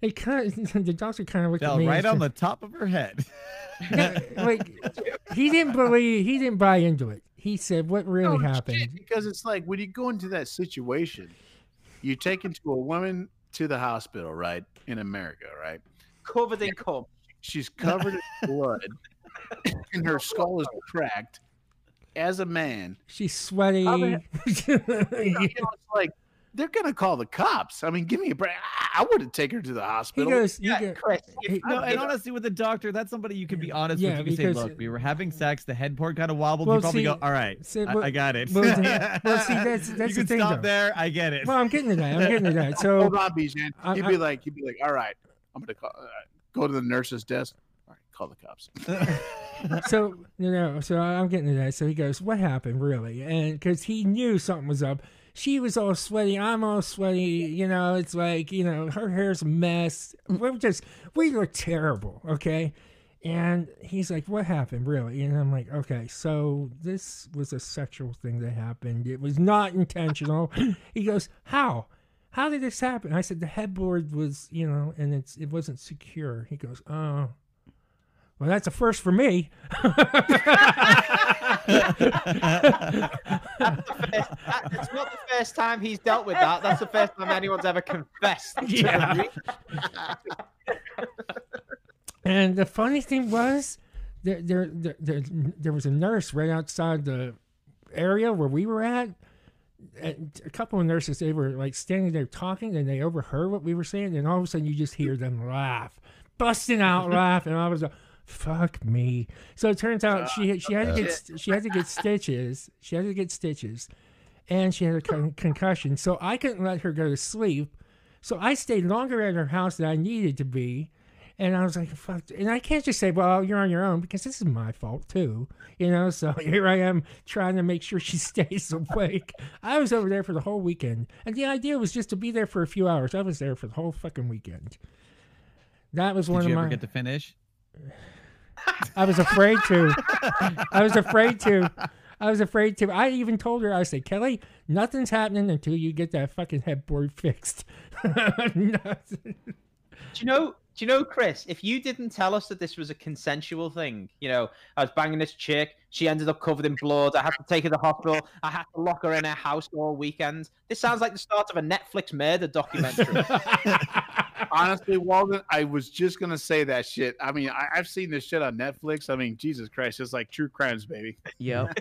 they kind of the doctor kind of looked at me right and on the top of her head. Yeah, like he didn't believe he didn't buy into it. He said what really No, happened. shit, because it's like when you go into that situation, you take into a woman to the hospital, right? In America, right? Covered in cum. She's covered in [laughs] blood, and her skull is cracked. As a man, She's sweaty. How the [laughs] you know, it's like they're gonna call the cops. I mean, give me a break. I, I wouldn't take her to the hospital. he hospital. goes, you Yeah, go- Chris. he- No, and honestly, with the doctor, that's somebody you can be honest Yeah, with. You can because- say, "Look, we were having sex. The headboard kind of wobbled. Well, you probably see- go, all right, see, I, well- I got it." well, the- [laughs] well, see, that's- that's you the can thing, stop though. there. I get it. well, I'm getting to that. I'm getting to that. [laughs] So Hold on, Bijan. I- You'd I- be like, you'd be like, all right, I'm gonna call. Uh, go to the nurse's desk. All right, call the cops. [laughs] so you know, so I'm getting to that. So he goes, "What happened, really?" And because he knew something was up. She was all sweaty. I'm all sweaty. You know, it's like you know, her hair's a mess. We're just we look terrible. Okay. And he's like, "What happened, really?" And I'm like, "Okay, so this was a sexual thing that happened. It was not intentional." [clears throat] he goes, "How? How did this happen?" I said, "The headboard was, you know, and it's it wasn't secure." He goes, "Oh, well, that's a first for me." [laughs] [laughs] That- it's not the first time he's dealt with that. That's the first time anyone's ever confessed. to [laughs] Yeah. And the funny thing was, there, there, there, there, there was a nurse right outside the area where we were at. And a couple of nurses, they were like standing there talking, and they overheard what we were saying, and all of a sudden you just hear them laugh, busting out laughing. And I was like, "Fuck me!" So it turns out she she had to get st- she had to get stitches. She had to get stitches, and she had a con- concussion. So I couldn't let her go to sleep. So I stayed longer at her house than I needed to be. And I was like, fuck. And I can't just say, well, you're on your own because this is my fault too. You know, so [laughs] here I am trying to make sure she [laughs] stays awake. I was over there for the whole weekend. And the idea was just to be there for a few hours. I was there for the whole fucking weekend. That was one of my. Did you of ever get to finish? I was afraid to. I was afraid to. I was afraid to. I even told her, I said, Kelly, nothing's happening until you get that fucking headboard fixed. [laughs] Do you know? Do you know, Chris? If you didn't tell us that this was a consensual thing, you know, I was banging this chick. She ended up covered in blood. I had to take her to the hospital. I had to lock her in her house all weekend. This sounds like the start of a Netflix murder documentary. [laughs] Honestly, Walden, I was just gonna say that shit. I mean, I, I've seen this shit on Netflix. I mean, Jesus Christ, it's like true crimes, baby. Yep.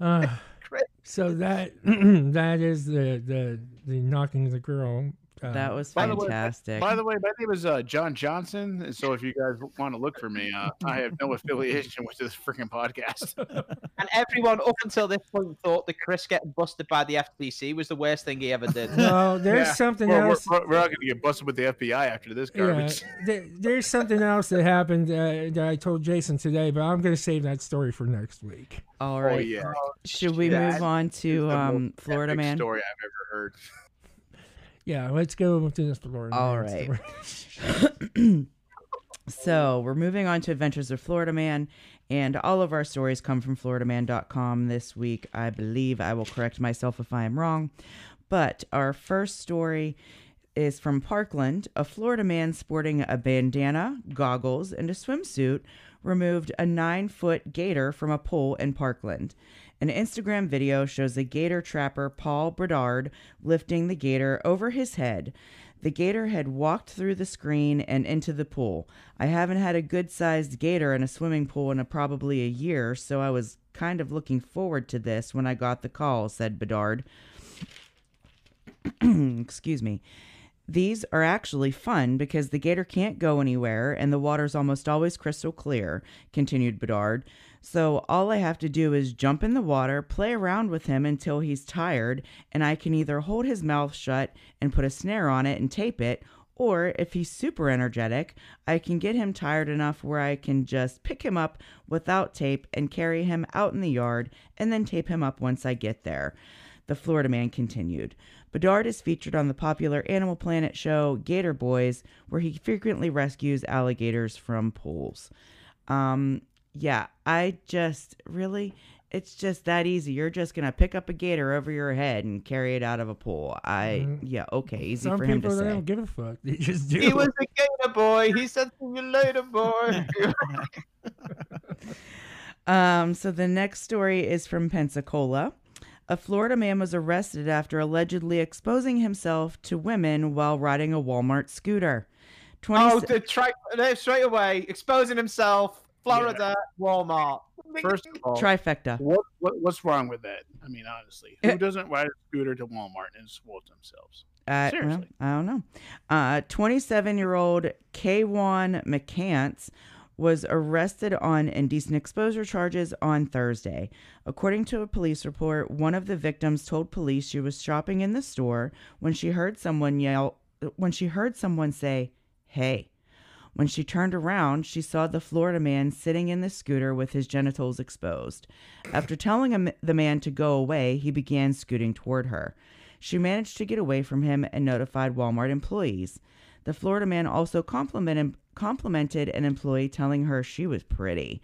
Uh, [laughs] Chris. so that [clears throat] that is the the the knocking the girl. Uh, That was By the way- fantastic. By the way, my name is uh, John Johnson. and So if you guys want to look for me, uh, I have no [laughs] affiliation with this freaking podcast. [laughs] and everyone up until this point thought that Chris getting busted by the FTC was the worst thing he ever did. [laughs] no, there's Yeah. something We're, we're, else. we're all gonna get busted with the FBI after this Yeah, garbage. there, there's something else that happened uh, that I told Jason today, but I'm going to save that story for next week. All right. Oh yeah, Should we That move on to um, Florida Man? story I've ever heard. Yeah, let's go to this Florida. All right. [clears throat] So we're moving on to Adventures of Florida Man, and all of our stories come from FloridaMan.com this week. I believe I will correct myself if I am wrong. But our first story is from Parkland. A Florida man sporting a bandana, goggles, and a swimsuit removed a nine foot gator from a pool in Parkland. An Instagram video shows a gator trapper, Paul Bedard, lifting the gator over his head. The gator had walked through the screen and into the pool. I haven't had a good sized gator in a swimming pool in a, probably a year, so I was kind of looking forward to this when I got the call, said Bedard. [clears throat] Excuse me. These are actually fun because the gator can't go anywhere and the water's almost always crystal clear, continued Bedard. So all I have to do is jump in the water, play around with him until he's tired, and I can either hold his mouth shut and put a snare on it and tape it, or if he's super energetic, I can get him tired enough where I can just pick him up without tape and carry him out in the yard and then tape him up once I get there. The Florida man continued. Bedard is featured on the popular Animal Planet show Gator Boys, where he frequently rescues alligators from pools. Um, yeah, I just really, it's just that easy. You're just gonna pick up a gator over your head and carry it out of a pool. I, Mhm. yeah, okay, easy Some for him to people they say. don't give a fuck. They just do. He was a gator boy. He said, "See you later, boy." [laughs] [laughs] Um, so the next story is from Pensacola. A Florida man was arrested after allegedly exposing himself to women while riding a Walmart scooter. 20 oh, the tri- straight away exposing himself. Florida Walmart. First of all, trifecta. what, what what's wrong with that? I mean, honestly, who doesn't ride a scooter to Walmart and expose themselves? Uh, well, Seriously. I don't know. Uh, 27-year-old Kwan McCants was arrested on indecent exposure charges on Thursday. According to a police report, one of the victims told police she was shopping in the store when she heard someone yell when she heard someone say, "Hey." When she turned around, she saw the Florida man sitting in the scooter with his genitals exposed. After telling him, the man to go away, he began scooting toward her. She managed to get away from him and notified Walmart employees. The Florida man also complimented, complimented an employee, telling her she was pretty.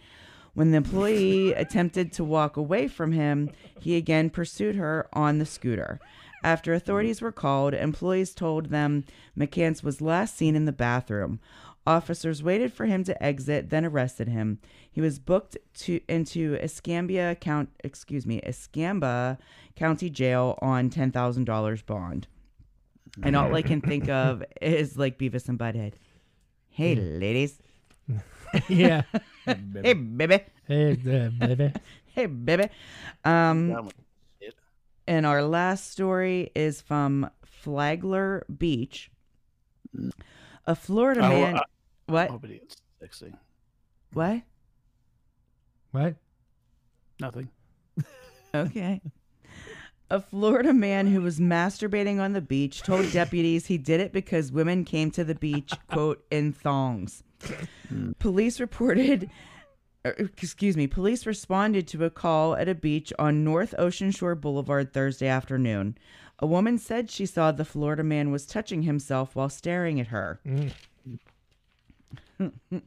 When the employee [laughs] attempted to walk away from him, he again pursued her on the scooter. After authorities were called, employees told them McCants was last seen in the bathroom. Officers waited for him to exit, then arrested him. He was booked to into Escambia Count, excuse me, Escamba County Jail on ten thousand dollars bond. And all I can think of [laughs] is like Beavis and Butthead. Hey, ladies. [laughs] yeah. [laughs] Hey, baby. Hey, uh, baby. Hey, baby. Um, Done with it. and our last story is from Flagler Beach. A Florida Oh, man. uh, what? But it's sexy. What? What? Nothing. [laughs] Okay. A Florida man who was masturbating on the beach told deputies he did it because women came to the beach, [laughs] quote, in thongs. Police reported, er, excuse me, police responded to a call at a beach on North Ocean Shore Boulevard Thursday afternoon. A woman said she saw the Florida man was touching himself while staring at her. Mm. [laughs]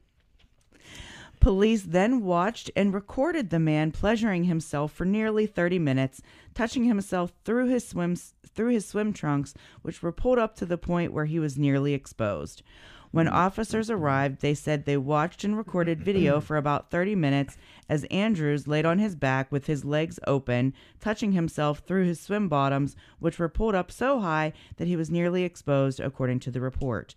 Police then watched and recorded the man pleasuring himself for nearly 30 minutes, touching himself through his swims through his swim trunks, which were pulled up to the point where he was nearly exposed. When officers arrived, they said they watched and recorded video for about 30 minutes as Andrews laid on his back with his legs open, touching himself through his swim bottoms, which were pulled up so high that he was nearly exposed, according to the report.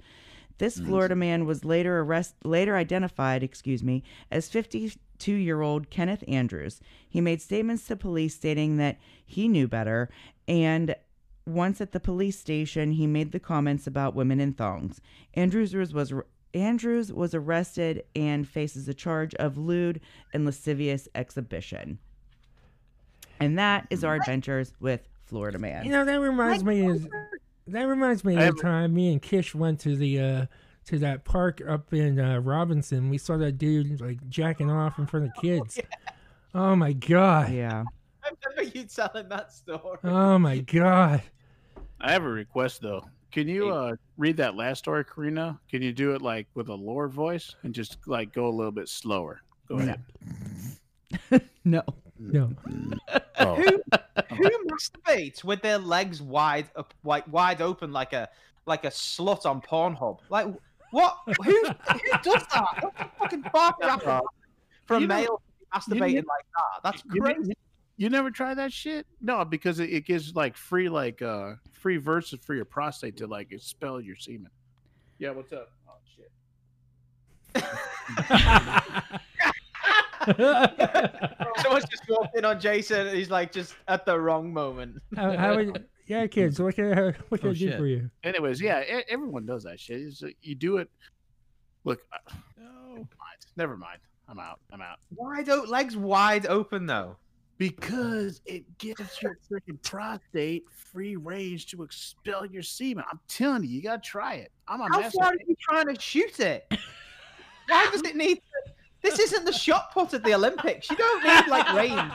This Florida man was later arrest later identified, excuse me, as 52-year-old Kenneth Andrews. He made statements to police stating that he knew better and once at the police station, he made the comments about women in thongs. Andrews was, was Andrews was arrested and faces a charge of lewd and lascivious exhibition. And that is our adventures with Florida Man. You know that reminds me of that reminds me of the time me and Kish went to the uh to that park up in uh, Robinson. We saw that dude like jacking off in front of [laughs] kids. Oh my god. yeah. I remember you telling that story. Oh my god. I have a request though. Can you uh, read that last story, Karina? Can you do it like with a lower voice and just like go a little bit slower? Go ahead. [laughs] No. No. Oh. [laughs] Who who [laughs] masturbates with their legs wide up, like wide open, like a like a slut on Pornhub? Like what? Who who does that? That's a fucking far cry from- from You know- male masturbating you- like that. That's You, crazy. Never- you never try that shit? No, because it, it gives like free like uh free verses for your prostate to like expel your semen. Yeah, what's up? Oh shit. [laughs] Someone's just walked in on Jason. And he's like just at the wrong moment. how, how would, yeah, kids, what can I, what can Oh, I do shit. for you? Anyways, yeah, everyone does that shit. It's, uh, you do it. Look, no. never mind. Never mind. I'm out. I'm out. Wide open, legs wide open though. Because it gives your freaking prostate free range to expel your semen. I'm telling you, you gotta try it. I'm a How far are you trying to shoot it? Why does it need? To... This isn't the shot put at the Olympics. You don't need like range.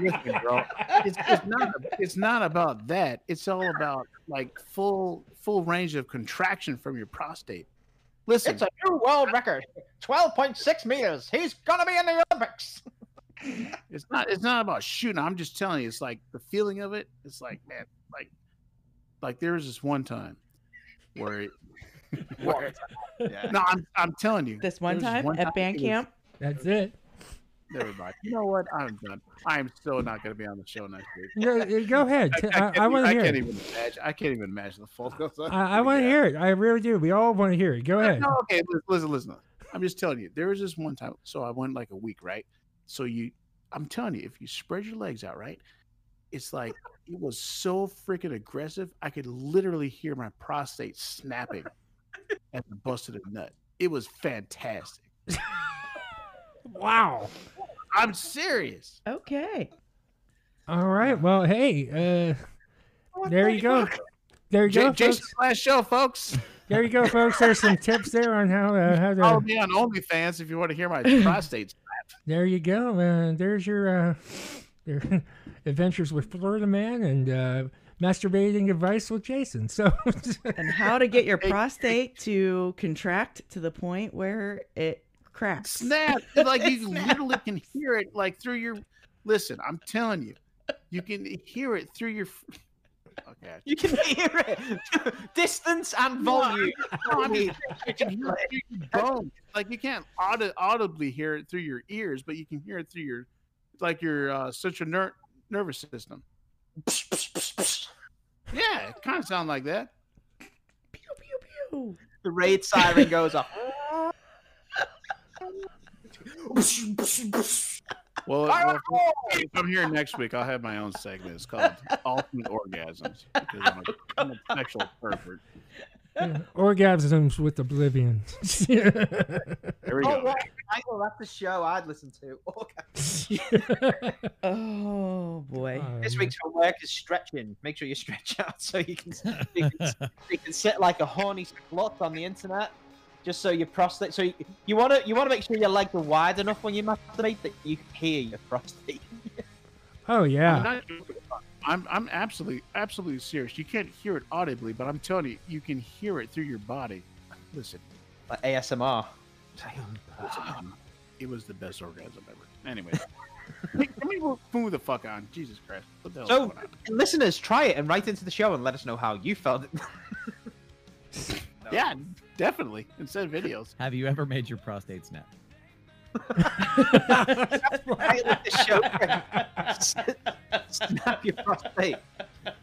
Listen, bro, it's, it's not it's not about that. It's all about like full full range of contraction from your prostate. Listen, It's a new world record. Twelve point six meters. He's gonna be in the Olympics. It's not it's not about shooting. I'm just telling you, it's like the feeling of it. It's like man, like like there was this one time where, it, [laughs] where Yeah. no, I'm I'm telling you, This one there was time at band it was- camp. That's it. Never mind. You know what? I'm done. I'm still not going to be on the show next week. No, uh, go ahead. [laughs] I, T- I, I, can't I want to hear I can't it. even imagine. I can't even imagine the full. I, I want to hear it. I really do. We all want to hear it. Go ahead. No, okay, listen, listen, listen. I'm just telling you. There was this one time. So I went like a week, right? So you, I'm telling you, if you spread your legs out, right? It's like it was so freaking aggressive. I could literally hear my prostate snapping [laughs] at the busted a nut. It was fantastic. Wow. I'm serious. Okay. All right. Well, hey, uh, there you go. There you J- go, Jason's folks. last show, folks. There you go, folks. There's some tips there on how uh, how to. Follow me on OnlyFans if you want to hear my [laughs] prostate. There you go. Uh, there's your uh, [laughs] your [laughs] adventures with Florida Man and uh, masturbating advice with Jason. So [laughs] And how to get your prostate to contract to the point where it cracks. snap. Like you literally can hear it like through your. Listen, I'm telling you, you can hear it through your. Okay. You can hear it. [laughs] Distance and volume. No, [laughs] I mean, you can hear it through your bones. Like you can't audi- audibly hear it through your ears, but you can hear it through your, like your uh, central ner- nervous system. Yeah, it kind of sound like that. Pew pew pew. The raid siren goes off. [laughs] Well, well, if, if I'm here next week, I'll have my own segment. It's called Ultimate Orgasms because I'm a, I'm a sexual pervert. yeah, orgasms with oblivion. [laughs] There we Oh, go. what? Michael, that's the show I'd listen to. [laughs] Okay. Oh boy. This week's homework is stretching. Make sure you stretch out so you can you can, you can sit like a horny slut on the internet. Just so your prostate. So you, you want to you want to make sure your legs are wide enough when you masturbate that you can hear your prostate. [laughs] oh I'm, yeah. not- I'm I'm absolutely absolutely serious. You can't hear it audibly, but I'm telling you, you can hear it through your body. Listen, Like ASMR. listen, it was the best orgasm ever. Anyway, [laughs] let me move, move the fuck on. Jesus Christ! What the So, going on? listeners, try it and write into the show and let us know how you felt. [laughs] Yeah, definitely. Instead of videos. Have you ever made your prostate snap? [laughs] Right with the show. [laughs] Snap your prostate.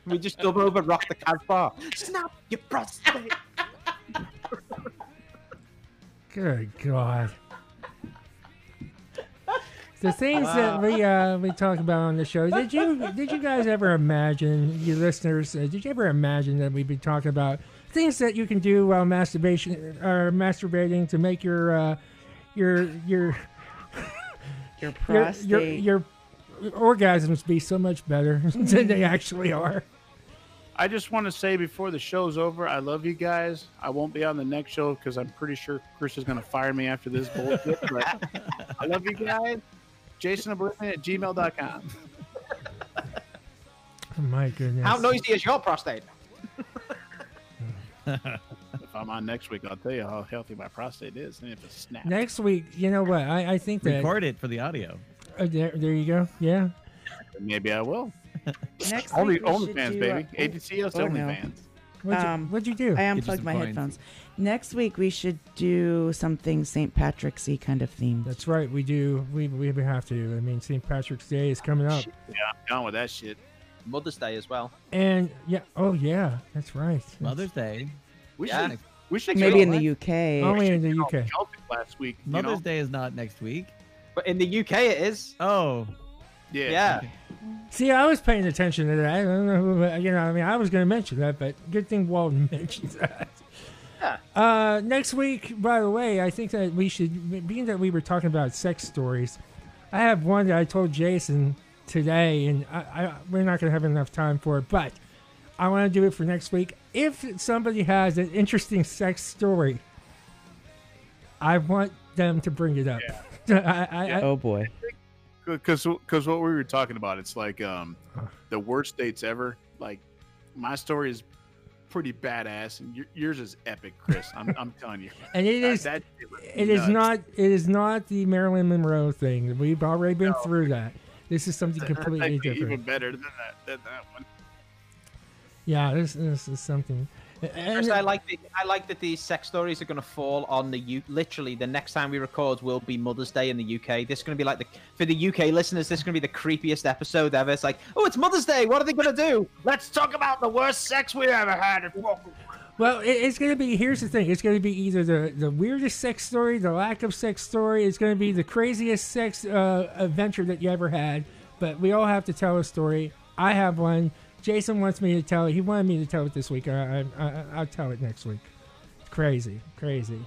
We just dub over rock the Casbah. Snap your prostate. Good God. The things that we uh, we talk about on the show. Did you did you guys ever imagine, you listeners? Uh, did you ever imagine that we'd be talking about things that you can do while masturbation or masturbating to make your uh, your your [laughs] Your your, prostate. your your orgasms be so much better [laughs] than they actually are? I just want to say before the show's over, I love you guys. I won't be on the next show because I'm pretty sure Chris is going to fire me after this bullshit. but [laughs] I love you guys. Jason Oblivion at gmail.com. Oh, my goodness. How noisy is your prostate? If I'm on next week, I'll tell you how healthy my prostate is and if it's snapped. Next week, you know what? I, I think that Record it for the audio. Uh, there, there you go. Yeah. Maybe I will. Next [laughs] Only week we should OnlyFans, do, baby. uh, ATCS oh, no. OnlyFans. What'd you, Um, what'd you do? I unplugged my coins. headphones. Next week we should do something St. Patrick's y kind of theme. That's right. We do. We we have to. I mean, St. Patrick's Day is coming up, Yeah, I'm done with that shit. Mother's Day as well. and yeah. Oh yeah, that's right. Mother's Day. We Yeah. should. We should Maybe in go- the UK. Only in the UK. Last week. you Mother's know? Day is not next week. But in the UK, it is. Oh, Yeah. Yeah. See, I was paying attention to that. I don't know who, you know, I mean, I was going to mention that, but good thing Walden [laughs] mentioned that. Yeah. Uh, next week, by the way, I think that we should, being that we were talking about sex stories, I have one that I told Jason today, and I, I, we're not going to have enough time for it, but I want to do it for next week. If somebody has an interesting sex story, I want them to bring it up. [laughs] I, I, I, oh boy. because because what we were talking about it's like um the worst dates ever like my story is pretty badass and yours is epic chris i'm, I'm telling you [laughs] and it That- is that shit was It is not. It is not the Marilyn Monroe thing. We've already been through that. This is something completely actually different. even better than that than that one Yeah, this this is something. Chris, And, I like the, I like that these sex stories are going to fall on the U. Literally, the next time we record will be Mother's Day in the UK. This is going to be like the for the UK listeners. This is going to be the creepiest episode ever. It's like, oh, it's Mother's Day. What are they going to do? Let's talk about the worst sex we ever had. Well, it, it's going to be. Here's the thing. It's going to be either the the weirdest sex story, the lack of sex story. It's going to be the craziest sex uh, adventure that you ever had. But we all have to tell a story. I have one. Jason wants me to tell it. He wanted me to tell it this week. I, I, I I'll tell it next week. It's crazy, crazy.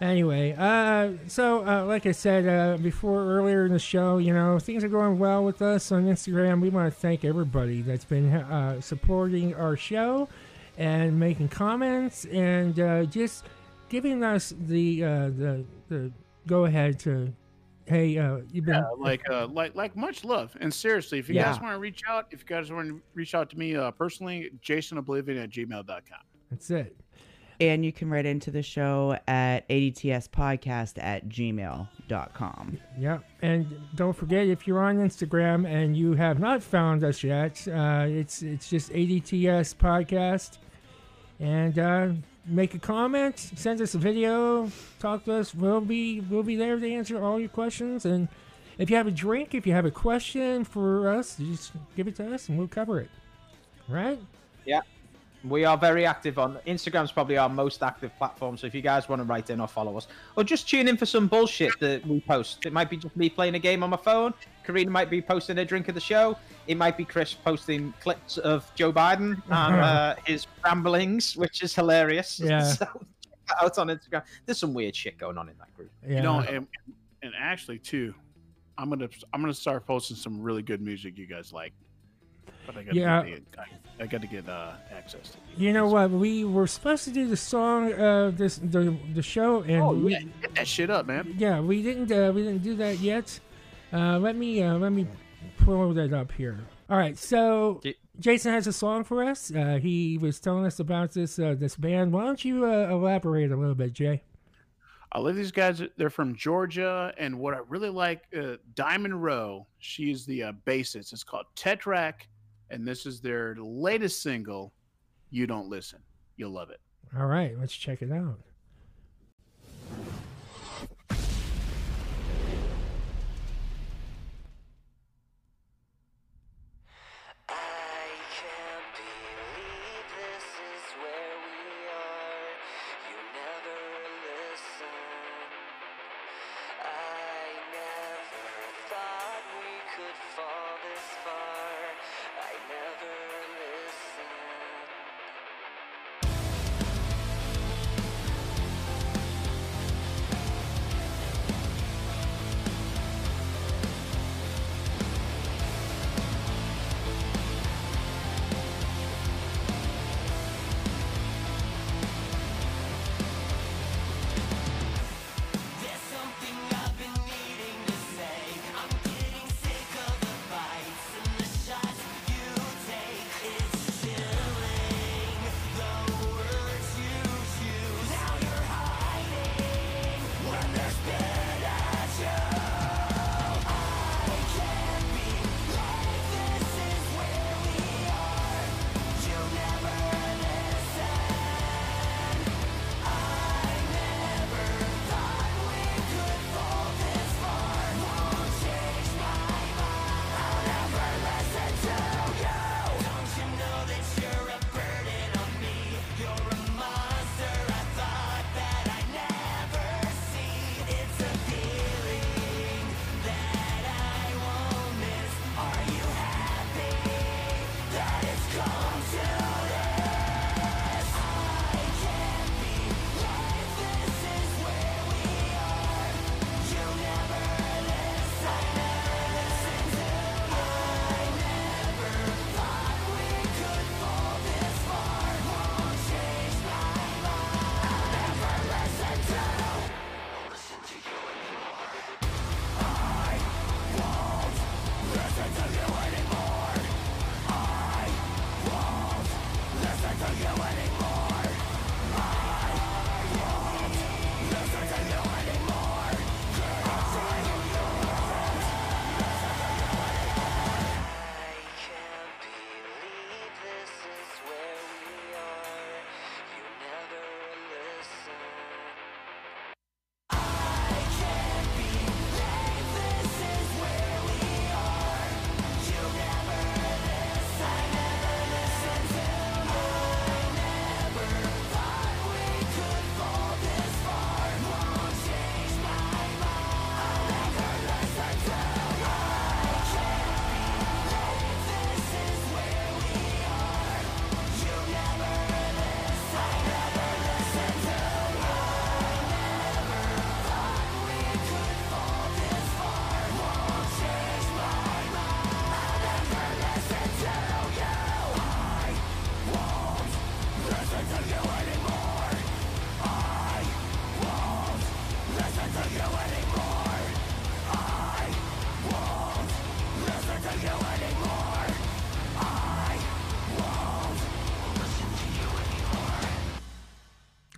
Anyway, uh, so uh, like I said uh, before earlier in the show, you know things are going well with us on Instagram. We want to thank everybody that's been uh, supporting our show and making comments and uh, just giving us the uh, the the go ahead to hey uh, you've been yeah, like uh like like much love and seriously if you guys want to reach out if you guys want to reach out to me uh personally jasonoblivion at gmail.com that's it. And you can write into the show at adtspodcast at gmail.com. Yeah, and don't forget if you're on Instagram and you have not found us yet, uh, it's it's just ADTS podcast, and uh, make a comment, send us a video, talk to us. We'll be we'll be there to answer all your questions. And if you have a drink, if you have a question for us, just give it to us and we'll cover it. Right? We are very active on Instagram's probably our most active platform. So if you guys want to write in or follow us, or just tune in for some bullshit that we post, it might be just me playing a game on my phone. Karina might be posting a drink of the show. It might be Chris posting clips of Joe Biden [laughs] and uh, his ramblings, which is hilarious. [laughs] Yeah. So check out on Instagram. There's some weird shit going on in that group. Yeah. you know and, and actually too i'm gonna i'm gonna start posting some really good music you guys like but i gotta Yeah. get, I, I gotta get uh access to it. you know what? We were supposed to do the song, of this the the show, and oh we, yeah get that shit up man Yeah, we didn't uh, we didn't do that yet. Uh, let me uh, let me pull that up here. All right, so Jason has a song for us. Uh, he was telling us about this uh, this band. Why don't you uh, elaborate a little bit, Jay? I love these guys. They're from Georgia, and what I really like, uh, Diamond Rowe. She's the uh, bassist. It's called Tetrarch, and this is their latest single. You don't listen. You'll love it. All right, let's check it out.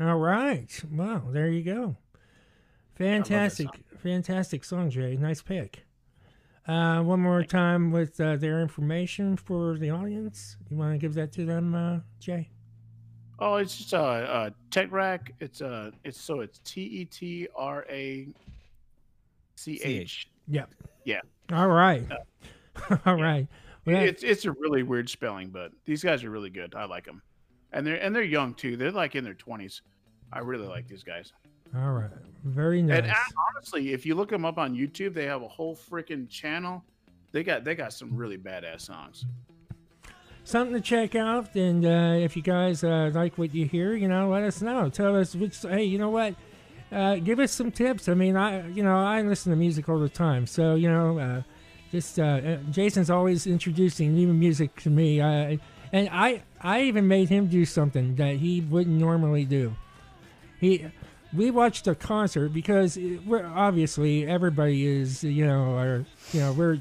All right. Well, there you go. Fantastic, song. fantastic song, Jay. Nice pick. Uh, one more time with uh, their information for the audience. You want to give that to them, uh, Jay? Oh, it's just uh, uh Tetrarch. It's uh, it's so it's T E T R A C H. Yep. Yeah. All right. [laughs] All right. Well, It's it's a really weird spelling, but these guys are really good. I like them, and they're and they're young too. They're like in their twenties. I really like these guys. all right. Very nice. And uh, honestly, if you look them up on YouTube, they have a whole freaking channel. They got they got some really badass songs. something to check out. And uh, if you guys uh, like what you hear, you know, let us know. Tell us which. Hey, you know what? Uh, give us some tips. I mean, I you know I listen to music all the time, so you know, uh, just uh, uh, Jason's always introducing new music to me. I and I I even made him do something that he wouldn't normally do. He we watched a concert because uh, we're obviously everybody is you know or you know we're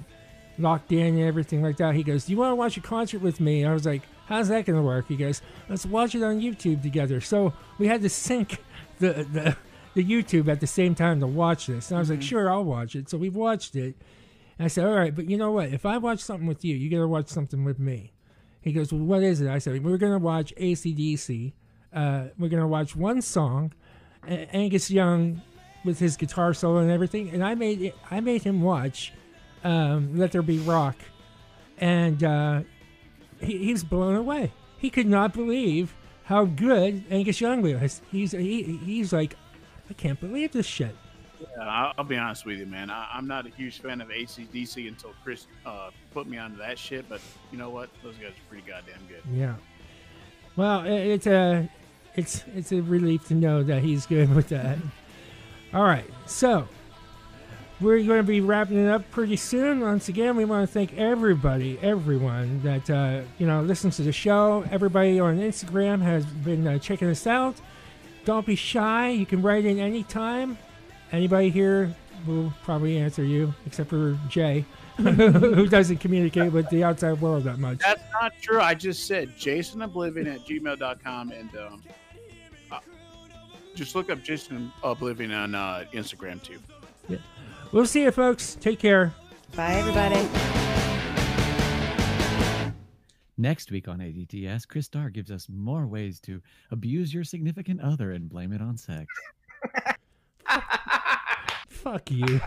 locked in and everything like that. He goes, "Do you want to watch a concert with me?" I was like, "How's that going to work?" He goes, "Let's watch it on YouTube together." So we had to sync [laughs] the the, the YouTube at the same time to watch this. And I was like, mm-hmm. "Sure, I'll watch it." So we've watched it. And I said, "All right, but you know what? If I watch something with you, you got to watch something with me." He goes, "Well, what is it?" I said, "We're going to watch ACDC. Uh, we're going to watch one song, Angus Young with his guitar solo and everything." And I made it, I made him watch um, Let There Be Rock, and uh, he, he was blown away. He could not believe how good Angus Young was. He's he, he's like, I can't believe this shit. Yeah, I'll, be honest with you, man. I, I'm not a huge fan of ACDC until Chris uh, put me onto that shit. But you know what? Those guys are pretty goddamn good. Yeah. Well, it's a it's it's a relief to know that he's good with that. All right, so we're going to be wrapping it up pretty soon. Once again, we want to thank everybody, everyone that uh, you know listens to the show. Everybody on Instagram has been uh, checking us out. Don't be shy. You can write in anytime. Anybody here will probably answer you, except for Jay, [laughs] who doesn't communicate with the outside world that much. That's not true. I just said jasonoblivion at gmail.com and um, uh, just look up Jason Oblivion on uh, Instagram too. We'll see you, folks. Take care. Bye, everybody. Next week on ADTS, Chris Starr gives us more ways to abuse your significant other and blame it on sex. [laughs] Fuck you.